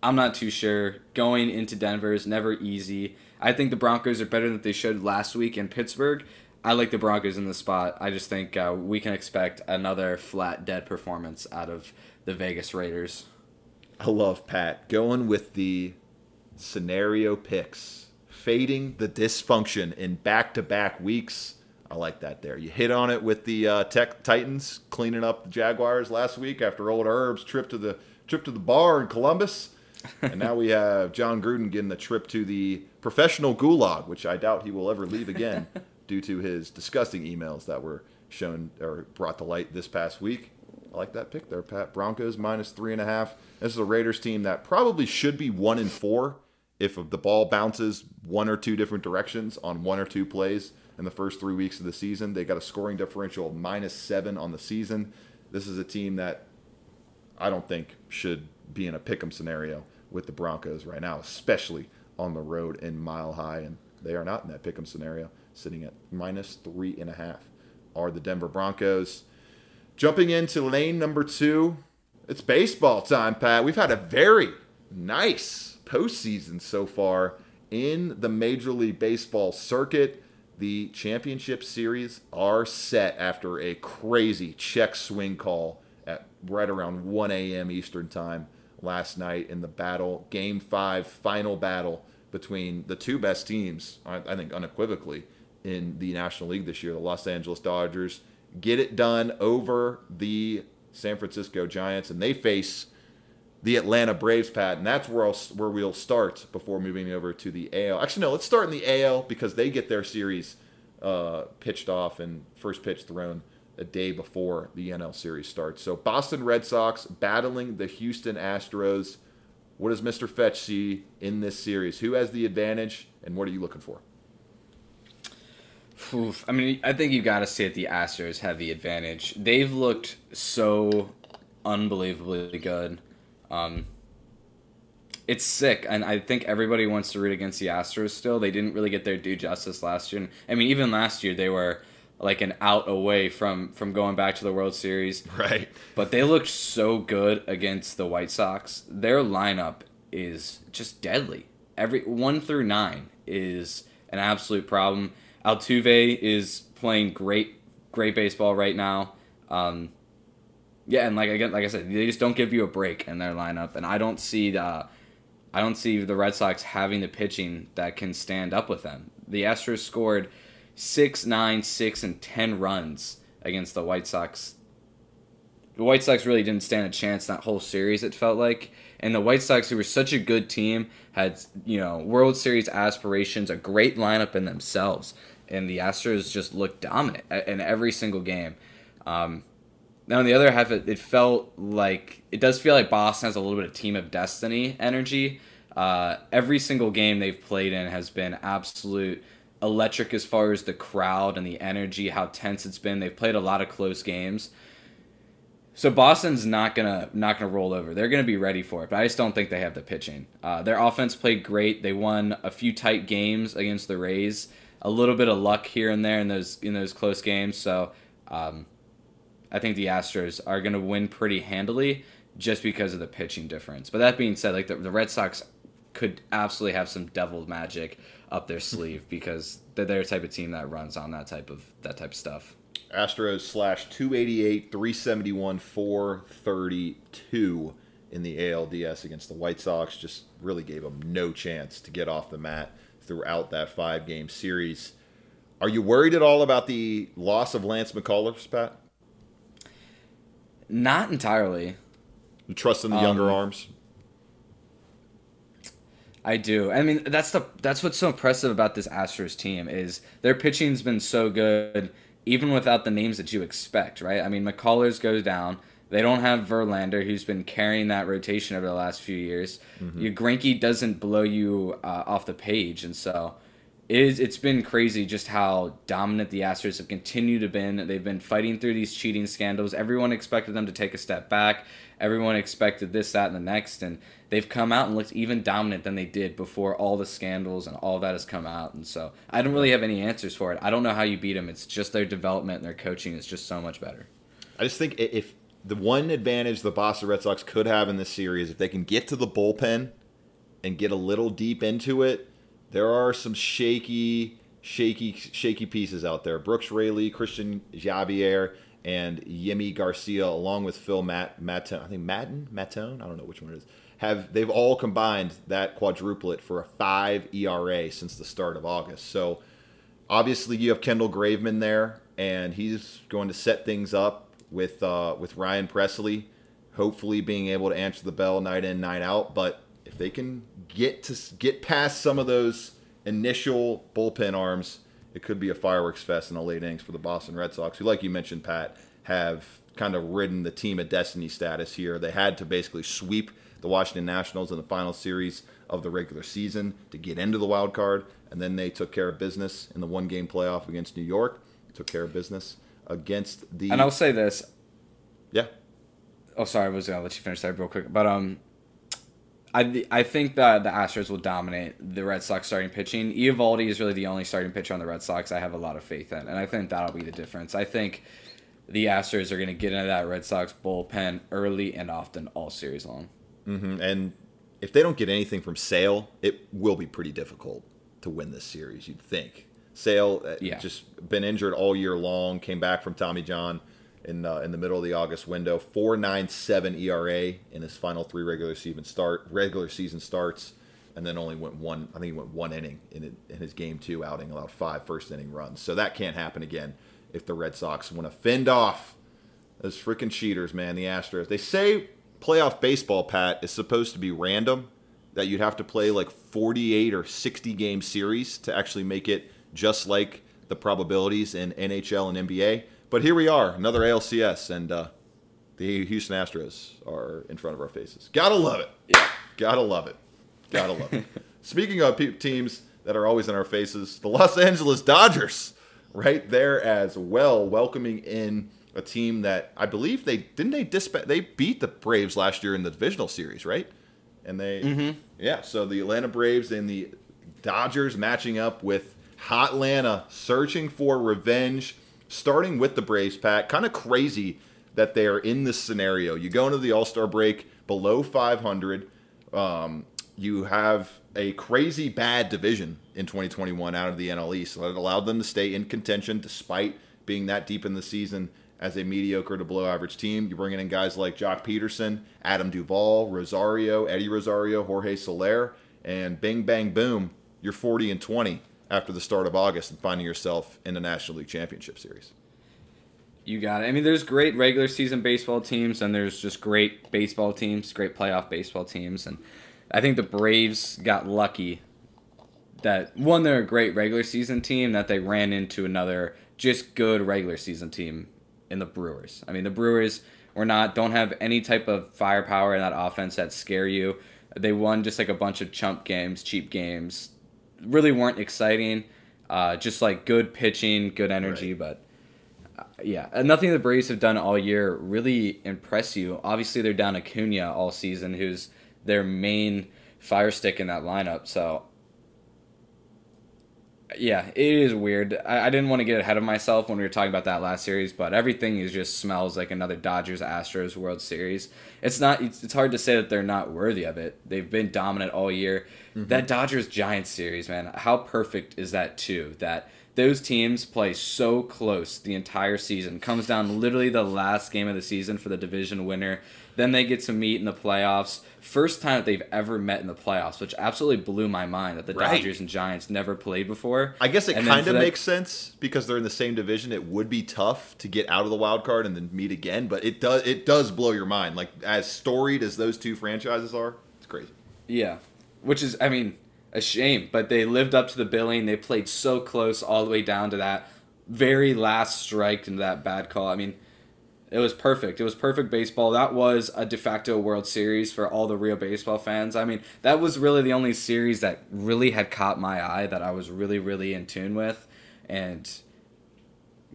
I'm not too sure. Going into Denver is never easy. I think the Broncos are better than they showed last week in Pittsburgh. I like the Broncos in the spot. I just think uh, we can expect another flat dead performance out of the Vegas Raiders. I love Pat going with the scenario picks, fading the dysfunction in back to back weeks. I like that there. You hit on it with the uh, Tech Titans cleaning up the Jaguars last week after old Herb's trip to the trip to the bar in Columbus. and now we have Jon Gruden getting a trip to the professional gulag, which I doubt he will ever leave again due to his disgusting emails that were shown or brought to light this past week. I like that pick there, Pat. Broncos minus three and a half. This is a Raiders team that probably should be one and four if the ball bounces one or two different directions on one or two plays in the first three weeks of the season. They got a scoring differential of minus seven on the season. This is a team that I don't think should be in a pick'em scenario with the Broncos right now, especially on the road in Mile High, and they are not in that pick'em scenario, sitting at minus three and a half. Are the Denver Broncos? Jumping into lane number two, it's baseball time, Pat. We've had a very nice postseason so far in the Major League Baseball circuit. The championship series are set after a crazy check swing call at right around 1 a.m. Eastern Time last night in the battle, game five, final battle between the two best teams, I, think unequivocally, in the National League this year, the Los Angeles Dodgers. Get it done over the San Francisco Giants, and they face the Atlanta Braves, Pat, and that's where I'll, where we'll start before moving over to the AL. Actually, no, let's start in the AL because they get their series uh, pitched off and first pitch thrown a day before the NL series starts. So Boston Red Sox battling the Houston Astros. What does Mr. Fetch see in this series? Who has the advantage, and what are you looking for? Oof. I mean, I think you got to say that the Astros have the advantage. They've looked so unbelievably good. Um, it's sick, and I think everybody wants to root against the Astros still. They didn't really get their due justice last year. I mean, even last year they were like an out away from from going back to the World Series. Right. But they looked so good against the White Sox. Their lineup is just deadly. Every one through nine is an absolute problem. Altuve is playing great, great baseball right now. Um, yeah, and like again, like I said, they just don't give you a break in their lineup, and I don't see the, I don't see the Red Sox having the pitching that can stand up with them. The Astros scored six, nine, six, and ten runs against the White Sox. The White Sox really didn't stand a chance that whole series. It felt like, and the White Sox, who were such a good team, had you know World Series aspirations, a great lineup in themselves, and the Astros just looked dominant in every single game. Um, now, on the other half, it, it felt like it does feel like Boston has a little bit of team of destiny energy. Uh, every single game they've played in has been absolute electric as far as the crowd and the energy, how tense it's been. They've played a lot of close games. So Boston's not gonna not gonna roll over. They're gonna be ready for it, but I just don't think they have the pitching. Uh, their offense played great. They won a few tight games against the Rays. A little bit of luck here and there in those in those close games. So um, I think the Astros are gonna win pretty handily just because of the pitching difference. But that being said, like the, the Red Sox could absolutely have some devil magic up their sleeve because they're the type of team that runs on that type of that type of stuff. Astros slash 288, 371, 432 in the ALDS against the White Sox. Just really gave them no chance to get off the mat throughout that five game series. Are you worried at all about the loss of Lance McCullers, Pat? Not entirely. You trust in the um, younger arms? I do. I mean, that's the that's what's so impressive about this Astros team is their pitching's been so good, even without the names that you expect, right? I mean, McCullers goes down. They don't have Verlander, who's been carrying that rotation over the last few years. mm hmm Your Greinke doesn't blow you uh, off the page, and so it is. It's been crazy just how dominant the Astros have continued to been. They've been fighting through these cheating scandals. Everyone expected them to take a step back. Everyone expected this, that, and the next, and they've come out and looked even dominant than they did before all the scandals and all that has come out. And so I don't really have any answers for it. I don't know how you beat them. It's just their development and their coaching is just so much better. I just think if the one advantage the Boston Red Sox could have in this series, if they can get to the bullpen and get a little deep into it, there are some shaky, shaky, shaky pieces out there. Brooks Raley, Cristian Javier, and Yimi Garcia, along with Phil Matt, Mattone, I think Maton, Mattone, I don't know which one it is have they've all combined that quadruplet for a five ERA since the start of August. So obviously you have Kendall Graveman there, and he's going to set things up with uh, with Ryan Pressly, hopefully being able to answer the bell night in night out. But if they can get to get past some of those initial bullpen arms, it could be a fireworks fest in the late innings for the Boston Red Sox, who, like you mentioned, Pat, have kind of ridden the team of destiny status here. They had to basically sweep the Washington Nationals in the final series of the regular season to get into the wild card, and then they took care of business in the one game playoff against New York. Took care of business against the. And I'll say this. Yeah. Oh, sorry, I was gonna let you finish that real quick, but um, I I think that the Astros will dominate the Red Sox starting pitching. Eovaldi is really the only starting pitcher on the Red Sox I have a lot of faith in, and I think that'll be the difference. I think the Astros are going to get into that Red Sox bullpen early and often all series long. Mm-hmm. And if they don't get anything from Sale, it will be pretty difficult to win this series. You'd think. Sale uh, yeah. just been injured all year long. Came back from Tommy John in uh, in the middle of the August window. Four nine seven ERA in his final three regular season start regular season starts, and then only went one. I think he went one inning in in his game two outing, allowed five first inning runs. So that can't happen again if the Red Sox want to fend off those freaking cheaters, man. The Astros. They say playoff baseball, Pat, is supposed to be random. That you'd have to play like 48 or 60 game series to actually make it just like the probabilities in NHL and NBA. But here we are, another ALCS, and uh, the Houston Astros are in front of our faces. Gotta love it. Yeah. Gotta love it. Gotta love it. Speaking of teams that are always in our faces, the Los Angeles Dodgers, right there as well, welcoming in a team that I believe they didn't they disp- they beat the Braves last year in the divisional series, right? And they mm-hmm. yeah, so the Atlanta Braves and the Dodgers matching up with Hot Atlanta searching for revenge, starting with the Braves, Pat. Kind of crazy that they are in this scenario. You go into the All Star break below 500. Um, you have a crazy bad division in 2021 out of the NL East, so it allowed them to stay in contention despite being that deep in the season as a mediocre to below average team. You're bringing in guys like Joc Pederson, Adam Duvall, Rosario, Eddie Rosario, Jorge Soler, and bing, bang, boom, you're 40 and 20 after the start of August and finding yourself in the National League Championship Series. You got it. I mean, there's great regular season baseball teams, and there's just great baseball teams, great playoff baseball teams, and I think the Braves got lucky that one, they're a great regular season team, that they ran into another just good regular season team in the Brewers. I mean, the Brewers were not don't have any type of firepower in that offense that scare you. They won just like a bunch of chump games, cheap games. Really weren't exciting. Uh, just like good pitching, good energy, right. but uh, yeah, and nothing the Braves have done all year really impress you. Obviously, they're down Acuna all season, who's their main fire stick in that lineup. So yeah, it is weird. I, I, didn't want to get ahead of myself when we were talking about that last series, but everything is just smells like another Dodgers Astros World Series. It's not. It's, it's hard to say that they're not worthy of it. They've been dominant all year. Mm-hmm. That Dodgers Giants series, man, how perfect is that too? That those teams play so close the entire season. Comes down literally the last game of the season for the division winner. Then they get to meet in the playoffs. First time that they've ever met in the playoffs, which absolutely blew my mind that the right. Dodgers and Giants never played before. I guess it kind of makes sense because they're in the same division. It would be tough to get out of the wild card and then meet again, but it does it does blow your mind. Like as storied as those two franchises are, it's crazy. Yeah, which is I mean a shame, but they lived up to the billing. They played so close all the way down to that very last strike into that bad call. I mean, it was perfect. It was perfect baseball. That was a de facto World Series for all the real baseball fans. I mean, that was really the only series that really had caught my eye that I was really, really in tune with. And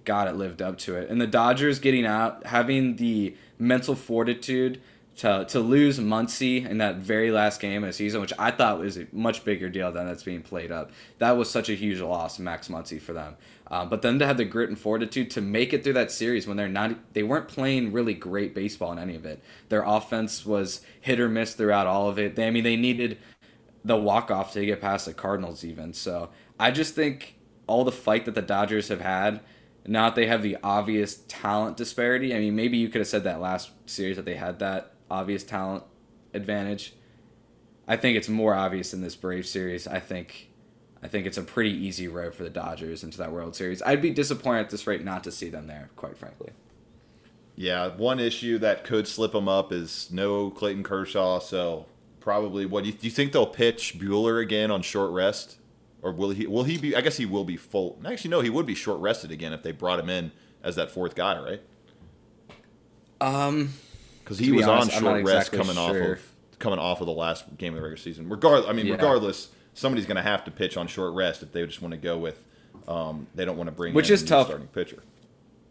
God, it lived up to it. And the Dodgers getting out, having the mental fortitude to to lose Muncy in that very last game of the season, which I thought was a much bigger deal than that's being played up. That was such a huge loss, Max Muncy, for them. Um, but then to have the grit and fortitude to make it through that series when they're not, they weren't playing really great baseball in any of it. Their offense was hit or miss throughout all of it. They, I mean, they needed the walk off to get past the Cardinals even. So I just think all the fight that the Dodgers have had Now that they have the obvious talent disparity. I mean, maybe you could have said that last series that they had that obvious talent advantage. I think it's more obvious in this Brave series. I think I think it's a pretty easy road for the Dodgers into that World Series. I'd be disappointed at this rate not to see them there, quite frankly. Yeah, one issue that could slip them up is no Clayton Kershaw, so probably what do you, do you think they'll pitch Buehler again on short rest? Or will he will he be I guess he will be full. Actually no, he would be short rested again if they brought him in as that fourth guy, right? Um because he was honest, on short rest coming sure. off of coming off of the last game of the regular season. Regardless, I mean, yeah. regardless, somebody's going to have to pitch on short rest if they just want to go with. Um, they don't want to bring which is tough starting pitcher.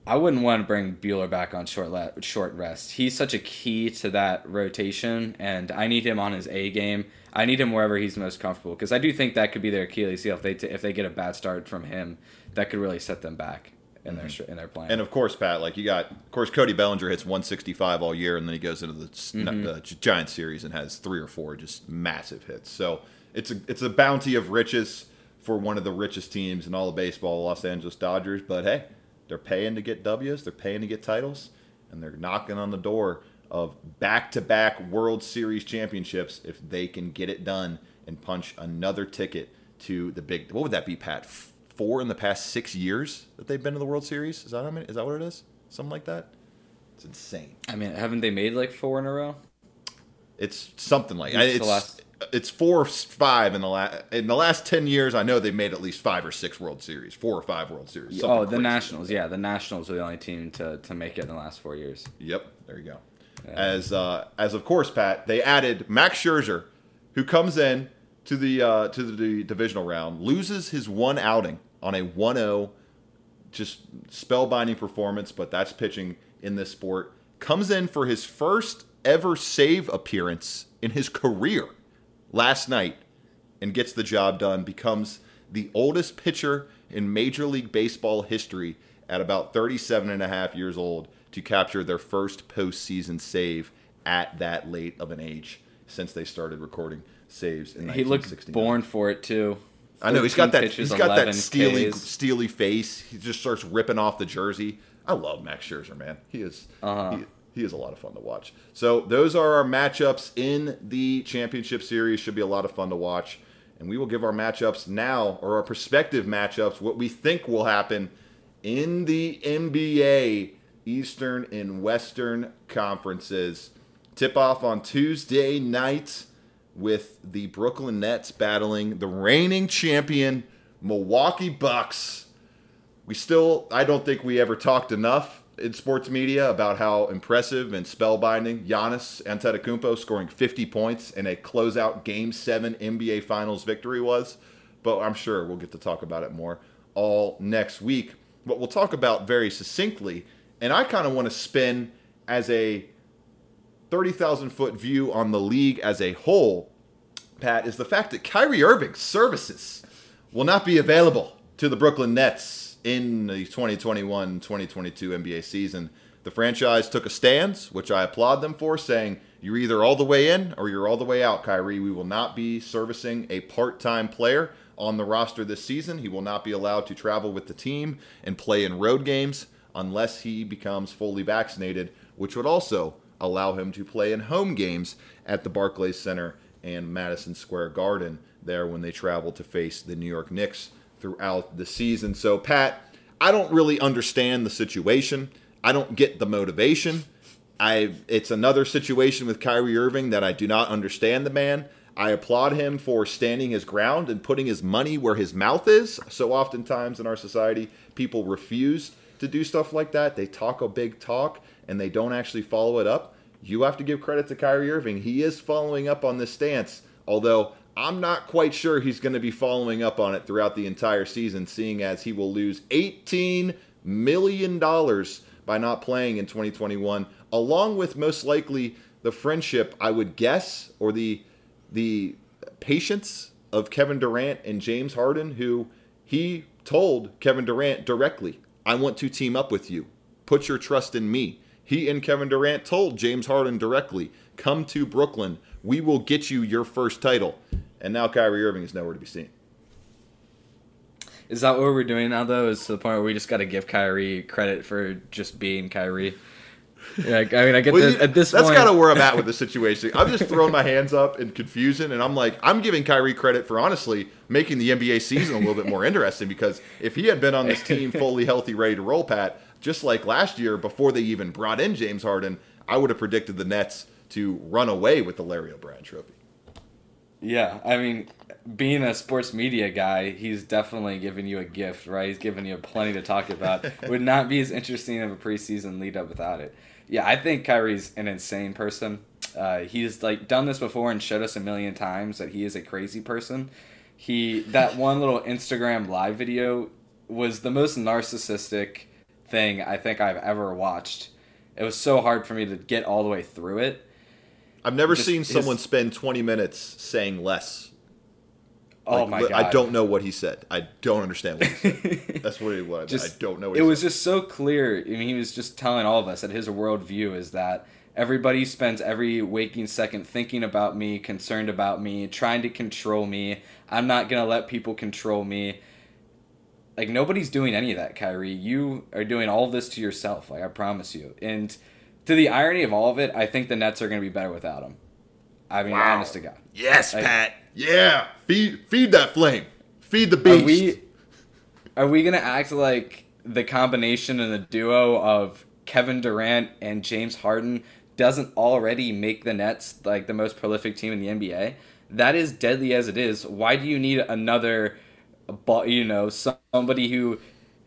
I wouldn't want to bring Buehler back on short le- short rest. He's such a key to that rotation, and I need him on his A game. I need him wherever he's most comfortable because I do think that could be their Achilles heel if they t- if they get a bad start from him, that could really set them back. In their in their plan. And of course, Pat, like you got, of course, Cody Bellinger hits 165 all year, and then he goes into the, Mm-hmm. the Giant series and has three or four just massive hits. So it's a it's a bounty of riches for one of the richest teams in all of baseball, Los Angeles Dodgers. But hey, they're paying to get W's, they're paying to get titles, and they're knocking on the door of back-to-back World Series championships if they can get it done and punch another ticket to the big. What would that be, Pat? Four in the past six years that they've been to the World Series. Is that how many? Is that what it is? Something like that. It's insane. I mean, haven't they made like four in a row? It's something like It's it's last- it's four or five in the last in the last ten years. I know they've made at least five or six World Series, four or five World Series. oh, the crazy. Nationals. Yeah, the Nationals are the only team to, to make it in the last four years. Yep, there you go. As uh, as of course, Pat, they added Max Scherzer, who comes in to the uh, to the divisional round, loses his one outing on a 1-0, just spellbinding performance, but that's pitching in this sport. Comes in for his first ever save appearance in his career last night and gets the job done. Becomes the oldest pitcher in Major League Baseball history at about 37 and a half years old to capture their first postseason save at that late of an age since they started recording saves in He looked 1969. born for it too. I know he's got that. pitches, he's got that steely, Ks. steely face. He just starts ripping off the jersey. I love Max Scherzer, man. He is. Uh-huh. He, he is a lot of fun to watch. So those are our matchups in the championship series. Should be a lot of fun to watch, and we will give our matchups now, or our prospective matchups, what we think will happen in the NBA Eastern and Western conferences. Tip off on Tuesday night with the Brooklyn Nets battling the reigning champion Milwaukee Bucks. We still, I don't think we ever talked enough in sports media about how impressive and spellbinding Giannis Antetokounmpo scoring 50 points in a closeout Game 7 NBA Finals victory was. But I'm sure we'll get to talk about it more all next week. What we'll talk about very succinctly, and I kind of want to spin as a 30,000 foot view on the league as a whole, Pat, is the fact that Kyrie Irving's services will not be available to the Brooklyn Nets in the 2021 2022 NBA season. The franchise took a stance, which I applaud them for, saying, You're either all the way in or you're all the way out, Kyrie. We will not be servicing a part time player on the roster this season. He will not be allowed to travel with the team and play in road games unless he becomes fully vaccinated, which would also allow him to play in home games at the Barclays Center and Madison Square Garden there when they travel to face the New York Knicks throughout the season. So, Pat, I don't really understand the situation. I don't get the motivation. I it's another situation with Kyrie Irving that I do not understand the man. I applaud him for standing his ground and putting his money where his mouth is. So oftentimes in our society, people refuse to do stuff like that. They talk a big talk and they don't actually follow it up. You have to give credit to Kyrie Irving. He is following up on this stance, although I'm not quite sure he's going to be following up on it throughout the entire season, seeing as he will lose $18 million by not playing in 2021, along with most likely the friendship, I would guess, or the the patience of Kevin Durant and James Harden, who he told Kevin Durant directly, I want to team up with you. Put your trust in me. He and Kevin Durant told James Harden directly, come to Brooklyn. We will get you your first title. And now Kyrie Irving is nowhere to be seen. Is that what we're doing now, though? Is to the point where we just got to give Kyrie credit for just being Kyrie? Like, I mean, I get Well, this, at this that's kind of where I'm at with the situation. I'm just throwing my hands up in confusion, and I'm like, I'm giving Kyrie credit for honestly making the NBA season a little bit more interesting because if he had been on this team fully healthy, ready to roll, Pat, just like last year before they even brought in James Harden, I would have predicted the Nets to run away with the Larry O'Brien Trophy. Yeah, I mean, being a sports media guy, he's definitely giving you a gift, right? He's giving you plenty to talk about. Would not be as interesting of a preseason lead up without it. Yeah, I think Kyrie's an insane person. Uh, he's like done this before and showed us a million times that he is a crazy person. He that one little Instagram live video was the most narcissistic thing I think I've ever watched. It was so hard for me to get all the way through it. I've never Just seen his- someone spend 20 minutes saying less. Oh Like, my god! I don't know what he said. I don't understand what he said. That's what it was. I don't know. What it he was said. just so clear. I mean, he was just telling all of us that his worldview is that everybody spends every waking second thinking about me, concerned about me, trying to control me. I'm not gonna let people control me. Like nobody's doing any of that, Kyrie. You are doing all of this to yourself. Like I promise you. And to the irony of all of it, I think the Nets are gonna be better without him. I mean, Wow. honest to God. yes, Like- Pat. Yeah, feed feed that flame. Feed the beast. Are we are we gonna act like the combination and the duo of Kevin Durant and James Harden doesn't already make the Nets like the most prolific team in the NBA? That is deadly as it is. Why do you need another, bu- you know, somebody who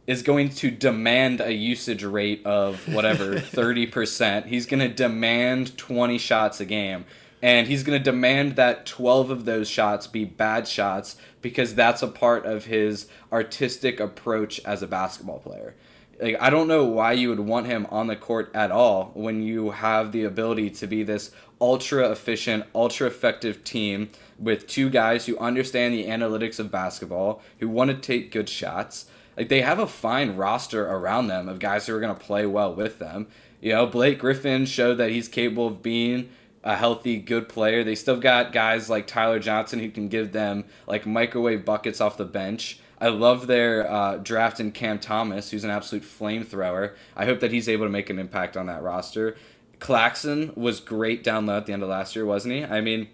is going to demand a usage rate of whatever thirty percent? He's gonna demand twenty shots a game and he's going to demand that 12 of those shots be bad shots because that's a part of his artistic approach as a basketball player. Like I don't know why you would want him on the court at all when you have the ability to be this ultra efficient, ultra effective team with two guys who understand the analytics of basketball, who want to take good shots. Like they have a fine roster around them of guys who are going to play well with them. You know, Blake Griffin showed that he's capable of being a healthy, good player. They still got guys like Tyler Johnson who can give them like microwave buckets off the bench. I love their uh, draft in Cam Thomas, who's an absolute flamethrower. I hope that he's able to make an impact on that roster. Claxton was great down low at the end of last year, wasn't he? I mean,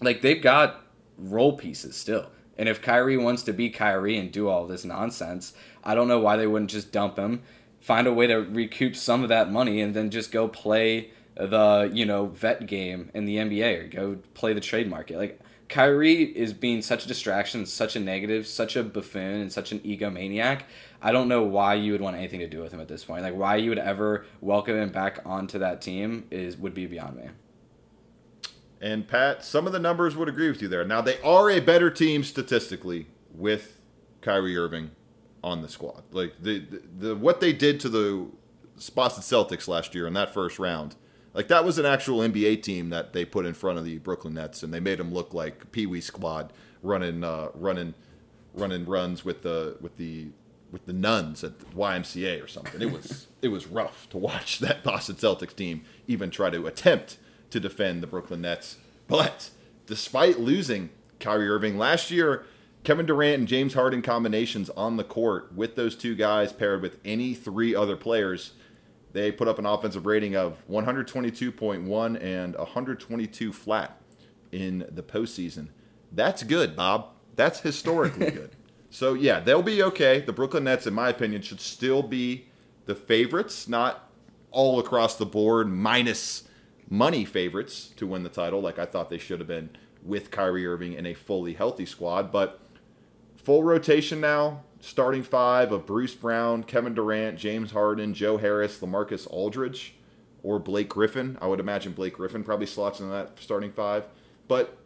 like they've got role pieces still. And if Kyrie wants to be Kyrie and do all this nonsense, I don't know why they wouldn't just dump him, find a way to recoup some of that money, and then just go play the you know vet game in the NBA or go play the trade market. Like Kyrie is being such a distraction, such a negative, such a buffoon, and such an egomaniac. I don't know why you would want anything to do with him at this point. Like why you would ever welcome him back onto that team is would be beyond me. And Pat, some of the numbers would agree with you there. Now they are a better team statistically with Kyrie Irving on the squad. Like the the, the what they did to the Boston Celtics last year in that first round. Like that was an actual NBA team that they put in front of the Brooklyn Nets, and they made them look like Pee Wee squad running, uh, running, running runs with the with the with the nuns at the YMCA or something. It was it was rough to watch that Boston Celtics team even try to attempt to defend the Brooklyn Nets. But despite losing Kyrie Irving last year, Kevin Durant and James Harden combinations on the court with those two guys paired with any three other players they put up an offensive rating of 122.1 and 122 flat in the postseason. That's good, Bob. That's historically good. So, yeah, they'll be okay. The Brooklyn Nets, in my opinion, should still be the favorites, not all across the board, minus money favorites to win the title, like I thought they should have been with Kyrie Irving in a fully healthy squad. But full rotation now starting five of Bruce Brown, Kevin Durant, James Harden, Joe Harris, LaMarcus Aldridge, or Blake Griffin. I would imagine Blake Griffin probably slots in that starting five. But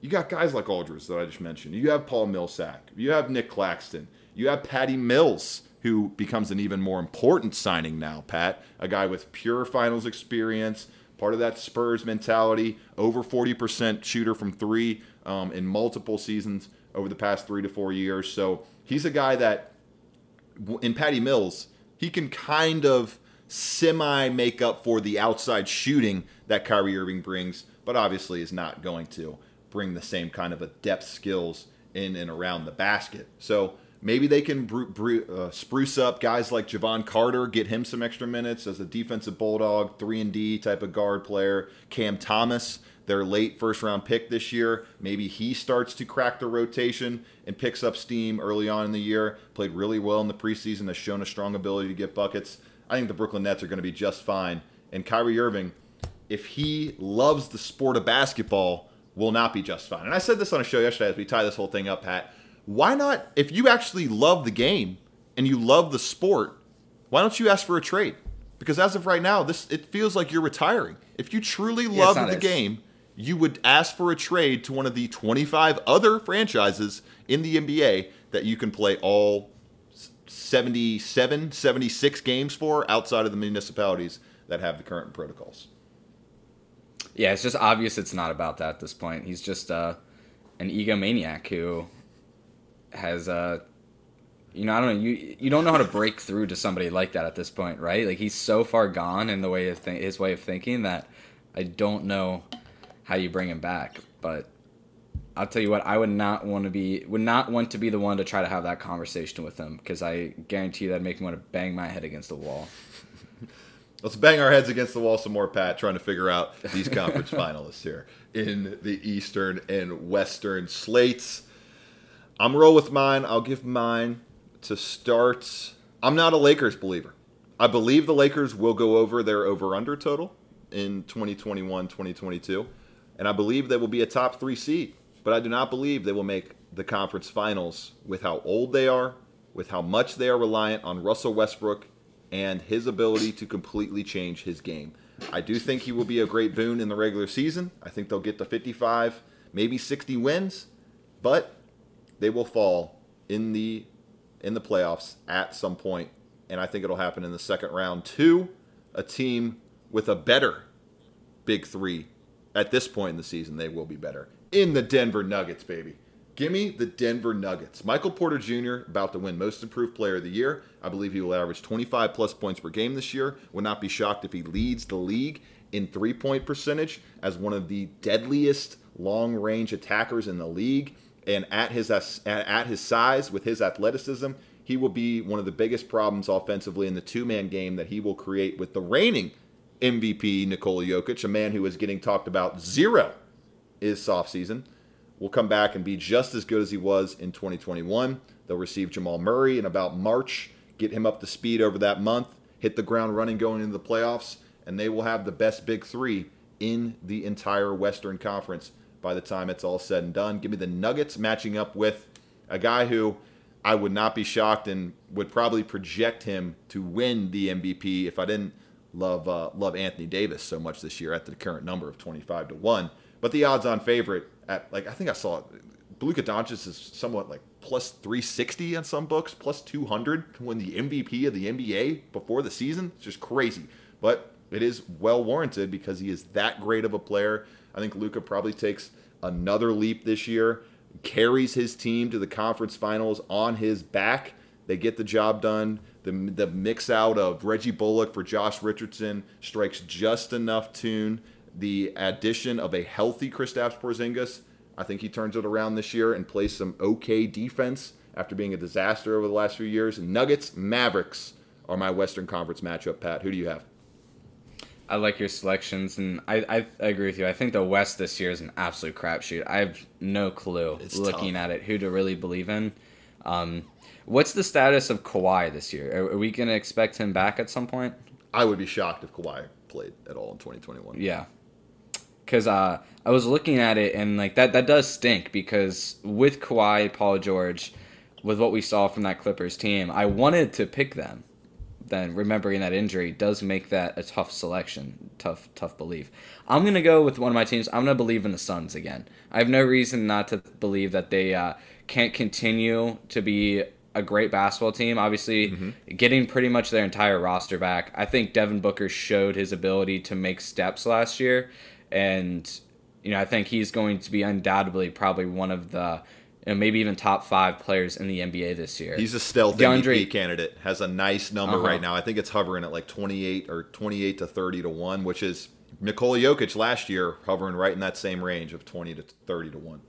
you got guys like Aldridge that I just mentioned. You have Paul Millsap. You have Nick Claxton. You have Patty Mills, who becomes an even more important signing now, Pat. A guy with pure finals experience, part of that Spurs mentality, over 40% shooter from three um, in multiple seasons over the past three to four years. So he's a guy that, in Patty Mills, he can kind of semi make up for the outside shooting that Kyrie Irving brings, but obviously is not going to bring the same kind of a depth skills in and around the basket. So maybe they can bru- bru- uh, spruce up guys like Jevon Carter, get him some extra minutes as a defensive bulldog, three and D type of guard player. Cam Thomas, their late first round pick this year, maybe he starts to crack the rotation and picks up steam early on in the year. Played really well in the preseason, has shown a strong ability to get buckets. I think the Brooklyn Nets are going to be just fine. And Kyrie Irving, if he loves the sport of basketball, will not be just fine. And I said this on a show yesterday as we tie this whole thing up, Pat. Why not, if you actually love the game and you love the sport, why don't you ask for a trade? Because as of right now, this it feels like you're retiring. If you truly it's love the as- game, you would ask for a trade to one of the 25 other franchises in the NBA that you can play all 77, 76 games for outside of the municipalities that have the current protocols. Yeah, it's just obvious it's not about that at this point. He's just uh, an egomaniac who has uh you know I don't know you you don't know how to break through to somebody like that at this point, right? Like he's so far gone in the way of th- his way of thinking that I don't know how you bring him back, but I'll tell you what, I would not want to be would not want to be the one to try to have that conversation with him because I guarantee you that'd make me want to bang my head against the wall. Let's bang our heads against the wall some more, Pat, trying to figure out these conference finalists here in the Eastern and Western slates. I'm roll with mine. I'll give mine to start. I'm not a Lakers believer. I believe the Lakers will go over their over under total in 2021 2022, and I believe they will be a top three seed. But I do not believe they will make the conference finals with how old they are, with how much they are reliant on Russell Westbrook and his ability to completely change his game. I do think he will be a great boon in the regular season. I think they'll get to 55, maybe 60 wins, but they will fall in the in the playoffs at some point, and I think it'll happen in the second round to a team with a better big 3. At this point in the season, they will be better. In the Denver Nuggets, baby. Give me the Denver Nuggets. Michael Porter Jr. about to win Most Improved Player of the Year. I believe he will average 25 plus points per game this year. Would not be shocked if he leads the league in three point percentage as one of the deadliest long range attackers in the league. And at his at his size, with his athleticism, he will be one of the biggest problems offensively in the two man game that he will create with the reigning MVP Nikola Jokic, a man who is getting talked about zero is soft season will come back and be just as good as he was in 2021. They'll receive Jamal Murray in about March, get him up to speed over that month, hit the ground running going into the playoffs, and they will have the best big three in the entire Western Conference by the time it's all said and done. Give me the Nuggets matching up with a guy who I would not be shocked and would probably project him to win the MVP if I didn't love uh, love Anthony Davis so much this year at the current number of 25 to 1. But the odds-on favorite at like I think I saw Luka Doncic is somewhat like plus 360 on some books, plus 200 to win the MVP of the NBA before the season. It's just crazy, but it is well warranted because he is that great of a player. I think Luka probably takes another leap this year, carries his team to the conference finals on his back. They get the job done. The, the mix out of Reggie Bullock for Josh Richardson strikes just enough tune the addition of a healthy Kristaps Porzingis, I think he turns it around this year and plays some okay defense after being a disaster over the last few years. Nuggets, Mavericks are my Western Conference matchup. Pat, who do you have? I like your selections, and I, I, I agree with you. I think the West this year is an absolute crapshoot. I have no clue it's looking tough. at it who to really believe in. Um, what's the status of Kawhi this year? Are, are we going to expect him back at some point? I would be shocked if Kawhi played at all in 2021. Yeah, because uh, I was looking at it and like that that does stink because with Kawhi, Paul George, with what we saw from that Clippers team, I wanted to pick them. Then remembering that injury does make that a tough selection, tough tough belief. I'm gonna go with one of my teams. I'm gonna believe in the Suns again. I have no reason not to believe that they uh, can't continue to be a great basketball team. Obviously, mm-hmm. getting pretty much their entire roster back. I think Devin Booker showed his ability to make steps last year, and you know I think he's going to be undoubtedly probably one of the know, maybe even top five players in the NBA this year. He's a stealth DeAndre, MVP candidate. Has a nice number uh-huh. right now. I think it's hovering at like 28 or 28 to 30 to one, which is Nikola Jokic last year hovering right in that same range of 20 to 30 to one.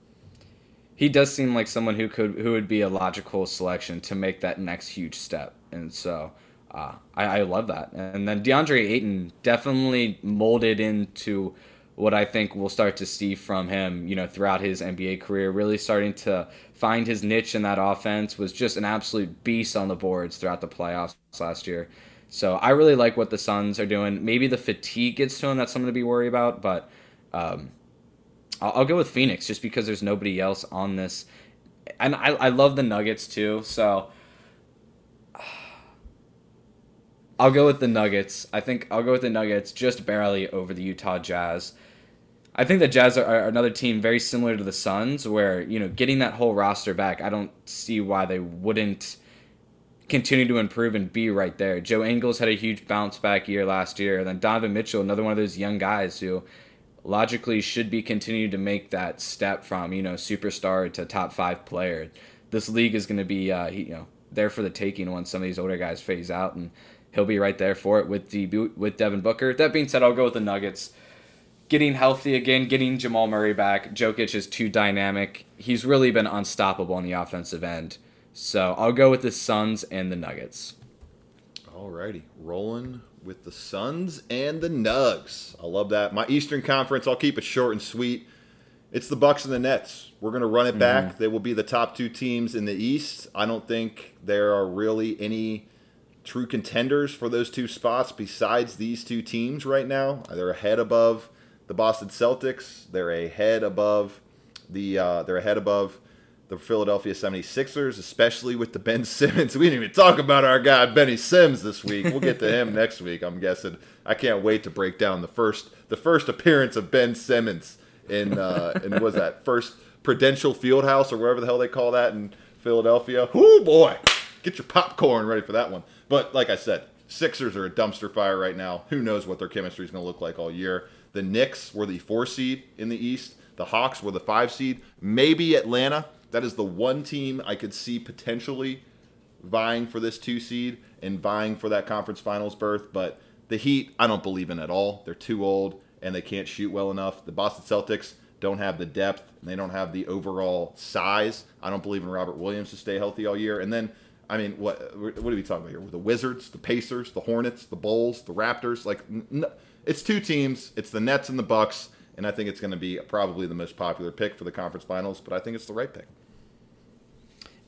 He does seem like someone who could who would be a logical selection to make that next huge step, and so uh, I, I love that. And then DeAndre Ayton definitely molded into what I think we'll start to see from him, you know, throughout his NBA career, really starting to find his niche in that offense, was just an absolute beast on the boards throughout the playoffs last year. So I really like what the Suns are doing. Maybe the fatigue gets to him. That's something to be worried about. But um, I'll, I'll, go with Phoenix just because there's nobody else on this. And I, I love the Nuggets too. So I'll go with the Nuggets. I think I'll go with the Nuggets just barely over the Utah Jazz. I think the Jazz are, another team very similar to the Suns, where you know getting that whole roster back, I don't see why they wouldn't continue to improve and be right there. Joe Ingles had a huge bounce back year last year, and then Donovan Mitchell, another one of those young guys who logically should be continuing to make that step from you know superstar to top five player. This league is going to be uh, you know there for the taking once some of these older guys phase out, and he'll be right there for it with the with Devin Booker. That being said, I'll go with the Nuggets. Getting healthy again, getting Jamal Murray back. Jokic is too dynamic. He's really been unstoppable on the offensive end. So I'll go with the Suns and the Nuggets. Alrighty, rolling with the Suns and the Nugs. I love that. My Eastern Conference, I'll keep it short and sweet. It's the Bucks and the Nets. We're going to run it back. Mm-hmm. They will be the top two teams in the East. I don't think there are really any true contenders for those two spots besides these two teams right now. They're ahead above the Boston Celtics. They're ahead above the uh, they're ahead above the Philadelphia 76ers, especially with the Ben Simmons. We didn't even talk about our guy Benny Sims this week. We'll get to him next week, I'm guessing. I can't wait to break down the first the first appearance of Ben Simmons in uh in was that first Prudential Fieldhouse or wherever the hell they call that in Philadelphia. Oh boy. Get your popcorn ready for that one. But like I said, Sixers are a dumpster fire right now. Who knows what their chemistry is going to look like all year. The Knicks were the four seed in the East. The Hawks were the five seed. Maybe Atlanta that is the one team I could see potentially vying for this two seed and vying for that conference finals berth. But the Heat, I don't believe in at all. They're too old and they can't shoot well enough. The Boston Celtics don't have the depth and they don't have the overall size. I don't believe in Robert Williams to stay healthy all year. And then, I mean, what what are we talking about here? The Wizards, the Pacers, the Hornets, the Bulls, the Raptors. Like, it's two teams. It's the Nets and the Bucks, and I think it's going to be probably the most popular pick for the conference finals. But I think it's the right pick.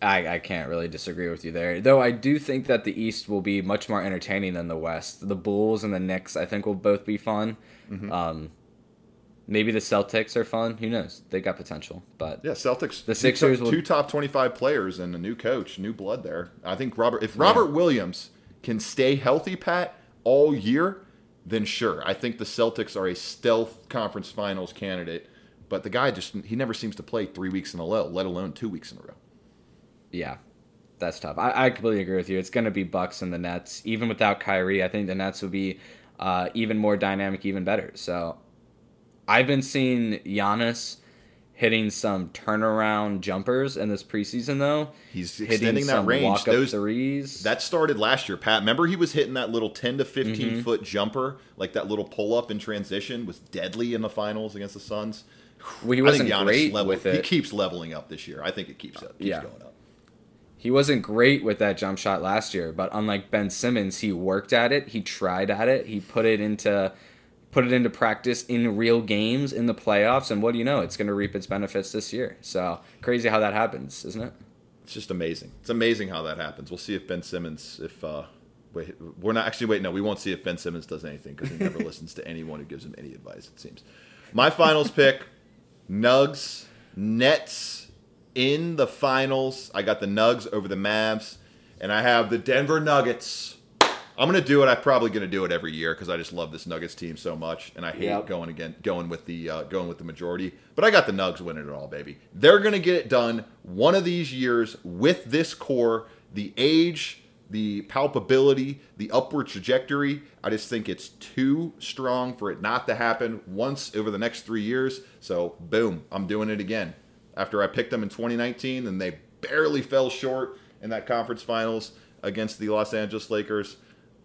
I, I can't really disagree with you there. Though I do think that the East will be much more entertaining than the West. The Bulls and the Knicks, I think, will both be fun. Mm-hmm. Um, maybe the Celtics are fun. Who knows? They got potential. But yeah, Celtics. The Sixers two, will... two top twenty-five players and a new coach, new blood there. I think Robert. If Robert yeah. Williams can stay healthy, Pat, all year, then sure. I think the Celtics are a stealth conference finals candidate. But the guy just he never seems to play three weeks in a row, let alone two weeks in a row yeah, that's tough. I, I completely agree with you. It's going to be Bucks and the Nets. Even without Kyrie, I think the Nets would be uh, even more dynamic, even better. So I've been seeing Giannis hitting some turnaround jumpers in this preseason, though. He's extending that range. Those threes. That started last year, Pat. Remember, he was hitting that little 10 to 15 mm-hmm. foot jumper, like that little pull up in transition, was deadly in the finals against the Suns. Well, he wasn't great level, with it. He keeps leveling up this year. I think it keeps, up, keeps yeah. going up. He wasn't great with that jump shot last year, but unlike Ben Simmons, he worked at it, he tried at it, he put it into put it into practice in real games in the playoffs, and what do you know? It's going to reap its benefits this year. So crazy how that happens, isn't it? It's just amazing. It's amazing how that happens. We'll see if Ben Simmons, if uh, wait, we're not actually wait, no, we won't see if Ben Simmons does anything because he never listens to anyone who gives him any advice. It seems. My finals pick: Nugs, Nets in the finals. I got the Nugs over the Mavs, and I have the Denver Nuggets. I'm gonna do it. I'm probably gonna do it every year because I just love this Nuggets team so much, and I hate yep. going again, going with the uh, going with the majority. But I got the Nugs winning it all, baby. They're gonna get it done one of these years with this core, the age, the palpability, the upward trajectory. I just think it's too strong for it not to happen once over the next three years. So boom, I'm doing it again after I picked them in 2019 and they barely fell short in that conference finals against the Los Angeles Lakers.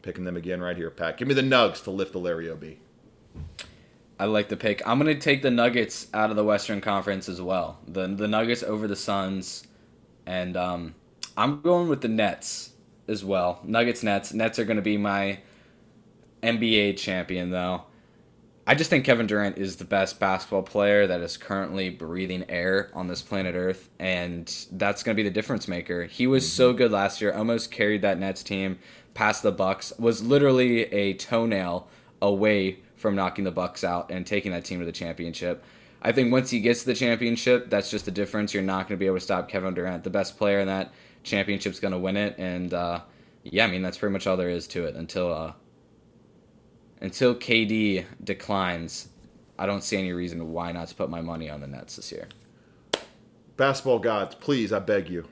Picking them again right here, Pat. Give me the Nugs to lift the Larry O.B. I like the pick. I'm going to take the Nuggets out of the Western Conference as well. The the Nuggets over the Suns, and um, I'm going with the Nets as well. Nuggets Nets. Nets are going to be my NBA champion though. I just think Kevin Durant is the best basketball player that is currently breathing air on this planet Earth, and that's going to be the difference maker. He was mm-hmm. so good last year, almost carried that Nets team past the Bucks, was literally a toenail away from knocking the Bucks out and taking that team to the championship. I think once he gets to the championship, that's just the difference. You're not going to be able to stop Kevin Durant. The best player in that championship's going to win it, and uh, yeah, I mean that's pretty much all there is to it until uh, until KD declines, I don't see any reason why not to put my money on the Nets this year. Basketball gods, please, I beg you,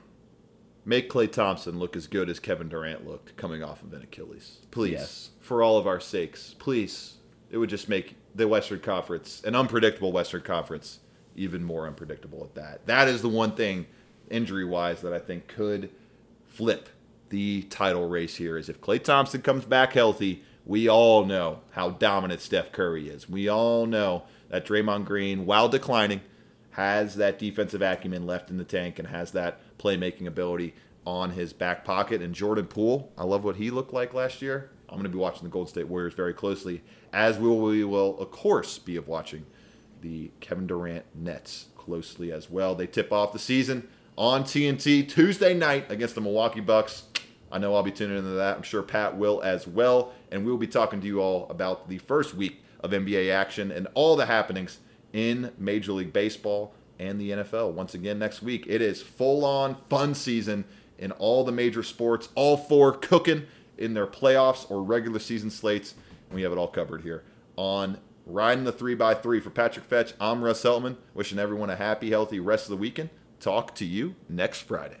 make Klay Thompson look as good as Kevin Durant looked coming off of an Achilles. Please, yes. for all of our sakes, please. It would just make the Western Conference, an unpredictable Western Conference, even more unpredictable at that. That is the one thing, injury wise, that I think could flip the title race here. Is if Klay Thompson comes back healthy, we all know how dominant Steph Curry is. We all know that Draymond Green, while declining, has that defensive acumen left in the tank and has that playmaking ability on his back pocket. And Jordan Poole, I love what he looked like last year. I'm going to be watching the Golden State Warriors very closely, as we will, we will of course, be of watching the Kevin Durant Nets closely as well. They tip off the season on TNT Tuesday night against the Milwaukee Bucks. I know I'll be tuning into that. I'm sure Pat will as well. And we'll be talking to you all about the first week of NBA action and all the happenings in Major League Baseball and the NFL. Once again, next week, it is full on fun season in all the major sports, all four cooking in their playoffs or regular season slates. And we have it all covered here on Riding the 3x3. For Patrick Fetch, I'm Russ Heltman, wishing everyone a happy, healthy rest of the weekend. Talk to you next Friday.